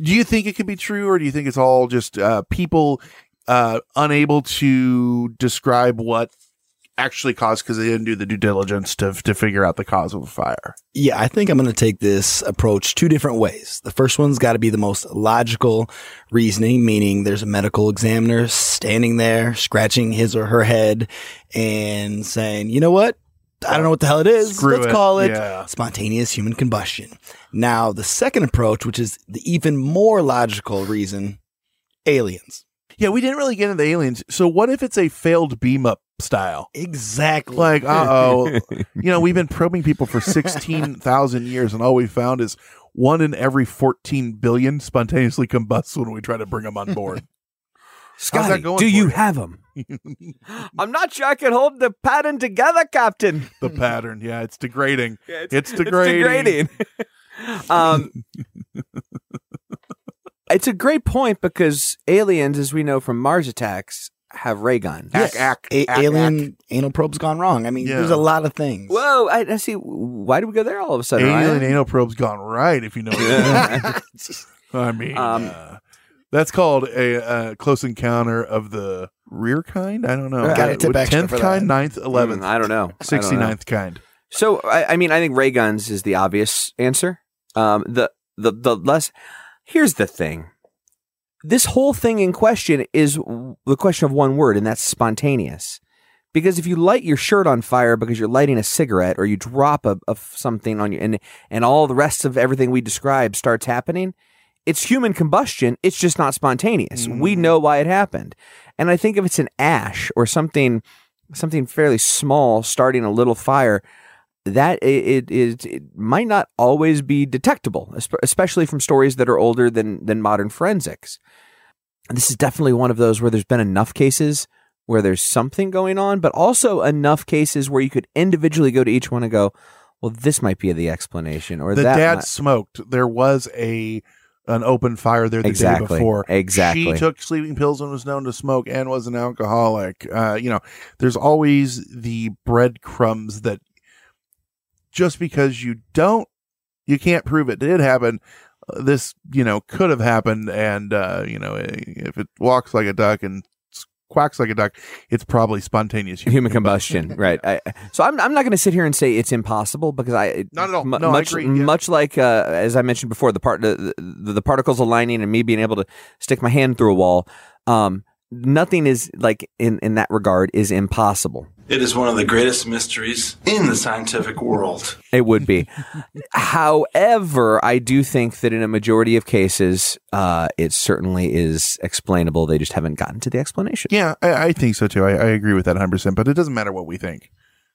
Do you think it could be true, or do you think it's all just uh, people uh, unable to describe what actually caused because they didn't do the due diligence to to figure out the cause of a fire? Yeah, I think I'm going to take this approach two different ways. The first one's got to be the most logical reasoning, meaning there's a medical examiner standing there, scratching his or her head and saying, you know what? I don't know what the hell it is. Screw Let's it. call it Yeah. spontaneous human combustion. Now, the second approach, which is the even more logical reason, aliens. Yeah, we didn't really get into the aliens. So, what if it's a failed beam up style? Exactly. Like, *laughs* uh oh, *laughs* you know, we've been probing people for 16,000 years, and all we found is one in every 14 billion spontaneously combusts when we try to bring them on board. *laughs* How's Scotty, do you you? have them? I'm not sure I can hold the pattern together, Captain. the pattern, yeah, it's degrading. Yeah, it's, degrading. degrading. um, it's a great point because aliens, as we know from Mars attacks, have ray guns. Ack, ack, A- ack, alien anal probes gone wrong. I mean, Yeah. there's a lot of things. Whoa! I, I see. Why do we go there all of a sudden? Alien Ryan? anal probe's gone right, if you know. What I mean. *laughs* Um, uh, that's called a, a close encounter of the rear kind. I don't know. Gotta Uh, tip with extra 10th kind, 9th, 11th, Mm, I don't know. I don't know. 69th kind. So I, I mean, I think ray guns is the obvious answer. Um, the the the less. Here's the thing. This whole thing in question is the question of one word, and that's spontaneous. Because if you light your shirt on fire because you're lighting a cigarette, or you drop a, of something on you, and and all the rest of everything we describe starts happening, it's human combustion. It's just not spontaneous. We mm-hmm. know why it happened, and I think if it's an ash or something, something fairly small starting a little fire, that it, it, it, it might not always be detectable, especially from stories that are older than than modern forensics. This is definitely one of those where there's been enough cases where there's something going on, but also enough cases where you could individually go to each one and go, "Well, this might be the explanation," or the that. dad might- smoked. There was a an open fire there the Exactly. day before. Exactly. She took sleeping pills and was known to smoke and was an alcoholic. Uh, you know, there's always the breadcrumbs that just because you don't, you can't prove it did happen. uh, This, you know, could have happened, and uh, you know, if it walks like a duck and quacks like a duck, it's probably spontaneous human combustion, right? I, so I'm I'm not going to sit here and say it's impossible because I Not at all. No, I much agree, yeah. much like uh, as I mentioned before, the part the, the the particles aligning and me being able to stick my hand through a wall. Um, nothing is like in in that regard is impossible. It is one of the greatest mysteries in the scientific world. It would be. However, I do think that in a majority of cases, uh, it certainly is explainable. They just haven't gotten to the explanation. Yeah, I, I think so too. I, I agree with that 100%, but it doesn't matter what we think.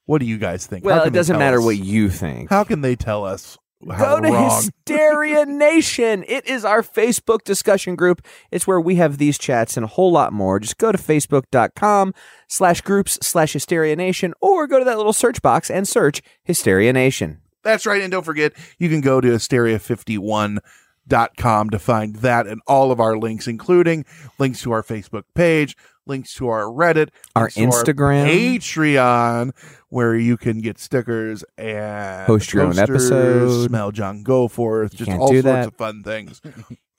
What do you guys think? Well, it doesn't matter us? what you think. How can they tell us how Go to wrong? Hysteria *laughs* Nation. It is our Facebook discussion group. It's where we have these chats and a whole lot more. Just go to facebook.com slash groups slash Hysteria Nation or go to that little search box and search Hysteria Nation. That's right. And don't forget, you can go to hysteria51.com to find that and all of our links, including links to our Facebook page, links to our Reddit, Our Instagram. Patreon, where you can get stickers and Host your own episode. Smell John Goforth, just all sorts of fun things.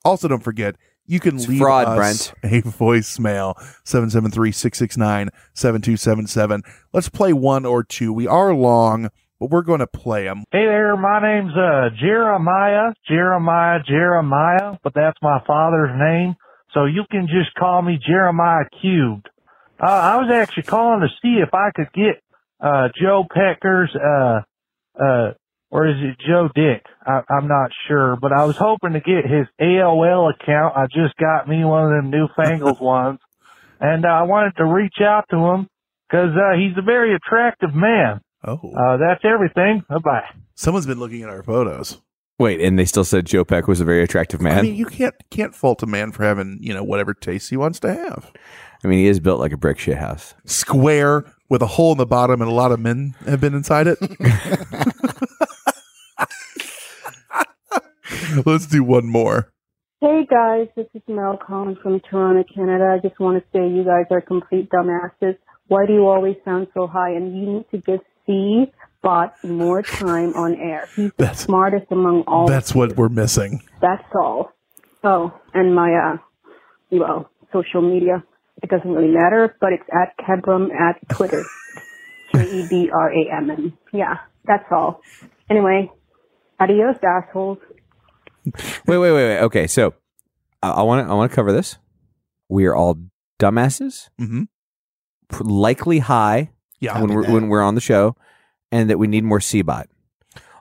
also, don't forget, you can It's leave fraud, us *laughs* a voicemail 773-669-7277. Let's play one or two. We are long, but we're going to play them. Hey there, my name's uh Jeremiah, Jeremiah, Jeremiah, but that's my father's name, so you can just call me Jeremiah Cubed. Uh, I was actually calling to see if I could get uh Joe Pecker's uh uh or is it Joe Dick? I, I'm not sure, but I was hoping to get his AOL account. I just got me one of them newfangled *laughs* ones, and uh, I wanted to reach out to him because uh, he's a very attractive man. Oh, Uh, that's everything. Bye bye. someone's been looking at our photos. Wait, and they still said Joe Peck was a very attractive man. I mean, you can't can't fault a man for having you know whatever taste he wants to have. I mean, he is built like a brick shit house. Square with a hole in the bottom, and a lot of men have been inside it. *laughs* *laughs* *laughs* Let's do one more. Hey guys, this is Mel calling from Toronto, Canada. I just want to say you guys are complete dumbasses. Why do you always sound so high? And you need to give C Bot more time on air. He's the smartest among all. That's what we're missing. That's all. Oh, and my uh, well, social media. It doesn't really matter, but it's at Kebram at Twitter. *laughs* K E B R A M N. Yeah, that's all. Anyway, adios, assholes. Wait, wait, wait, wait. Okay, so I want to I want to cover this. We are all dumbasses, mm-hmm. likely high. Yeah, when we're that. when we're on the show, and that we need more CBOT.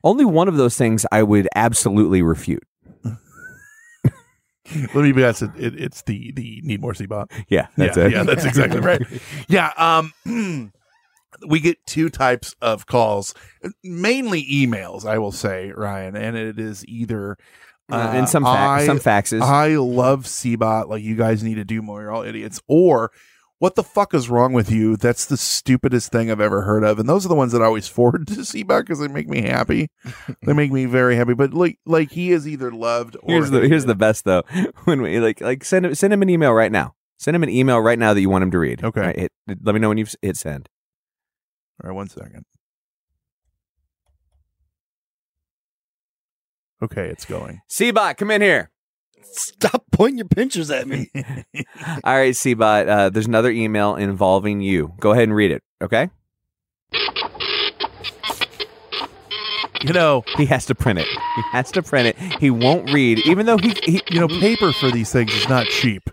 Only one of those things I would absolutely refute. *laughs* Let me be honest. It, it, it's the the need more CBOT. Yeah, that's yeah, it. Yeah, that's exactly right. *laughs* Yeah. Um, *clears throat* we get two types of calls, mainly emails. I will say, Ryan, and it is either. Uh, and some fax- some faxes. I love CBOT. Like you guys need to do more. You're all idiots. Or what the fuck is wrong with you? That's the stupidest thing I've ever heard of. And those are the ones that I always *laughs* forward to CBOT because they make me happy. they make me very happy. But like, like he is either loved or Here's the here's the best though. *laughs* When we like like send him send him an email right now. Send him an email right now that you want him to read. Okay. Right, hit, let me know when you've hit send. All right, one second. Okay, it's going. Cbot, come in here. Stop pointing your pinchers at me. *laughs* *laughs* All right, Cbot. Uh, there's another email involving you. Go ahead and read it. Okay. You know, he has to print it. He has to print it. He won't read, even though he, he you know, paper for these things is not cheap.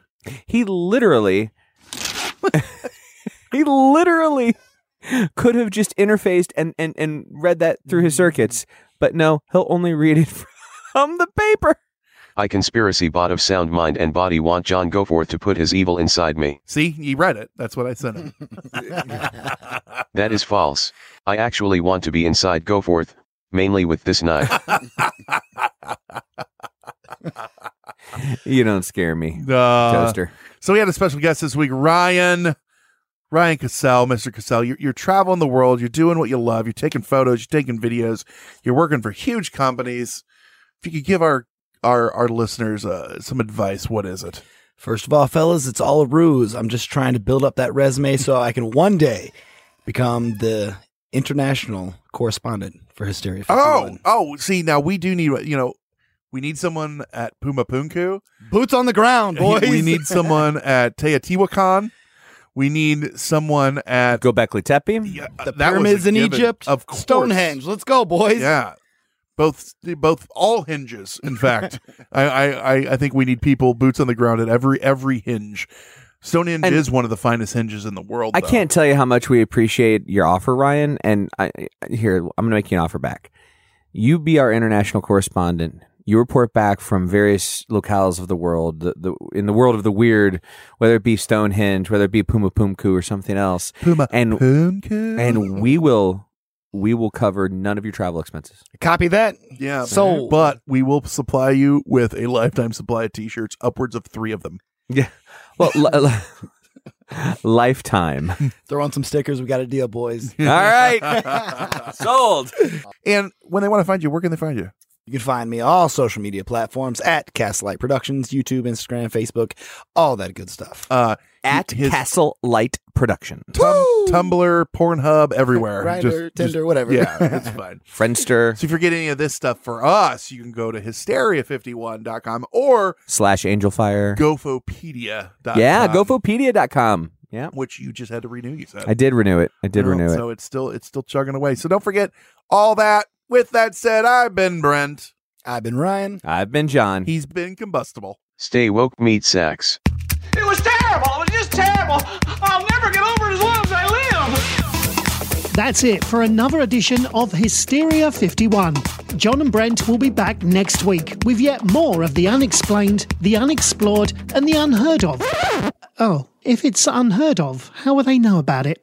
He literally, *laughs* he literally could have just interfaced and, and, and read that through his circuits, but no, he'll only read it from the paper. I conspiracy bot of sound mind and body want John Goforth to put his evil inside me. See, he read it. That's what I sent him. *laughs* *laughs* That is false. I actually want to be inside Goforth, mainly with this knife. *laughs* You don't scare me, Uh, Toaster. So we had a special guest this week, Ryan. Ryan Cassell, Mr. Cassell, you're, you're traveling the world. You're doing what you love. You're taking photos. You're taking videos. You're working for huge companies. If you could give our our our listeners uh, some advice, what is it? First of all, fellas, it's all a ruse. I'm just trying to build up that resume so I can one day become the international correspondent for Hysteria. 51. Oh, oh, see, now we do need, you know, we need someone at Puma Punku. Boots on the ground, *laughs* boys. We need someone at Teotihuacan. We need someone at Gobekli Tepe. Yeah, the that was pyramids in given. Egypt, of course. Stonehenge. Let's go, boys. Yeah, both both all hinges. In fact, *laughs* I, I I think we need people boots on the ground at every every hinge. Stonehenge And- is one of the finest hinges in the world. I though. can't tell you how much we appreciate your offer, Ryan. And I, here, I'm going to make you an offer back. You be our international correspondent. You report back from various locales of the world, the, the in the world of the weird, whether it be Stonehenge, whether it be Puma Punku or something else. Puma and Punku. and we will we will cover none of your travel expenses. Copy that. Yeah, So, but we will supply you with a lifetime supply of t-shirts, upwards of three of them. Yeah. Well, li- li- lifetime. *laughs* Throw on some stickers. We got a deal, boys. *laughs* All right. *laughs* Sold. And when they want to find you, where can they find you? You can find me all social media platforms at Castlight Productions, YouTube, Instagram, Facebook, all that good stuff. Uh, At his Castle Light Production. tum- Tumblr, Pornhub, everywhere. Grindr, Just- Tinder, just- whatever. Yeah, *laughs* it's fine. Friendster So if you're getting any of this stuff for us, you can go to hysteria51.com or slash Angelfire. gofopedia.com. Yeah, gofopedia.com. Yeah. Which you just had to renew, you said. I did renew it. I did You know, renew it. So it's still it's still chugging away. So don't forget all that. With that said, I've been Brent. I've been Ryan. I've been John. He's been combustible. Stay woke, meat sacks. Terrible. It was just terrible. I'll never get over it as long as I live. That's it for another edition of Hysteria 51. John and Brent will be back next week with yet more of the unexplained, the unexplored, and the unheard of. Oh, if it's unheard of, how will they know about it?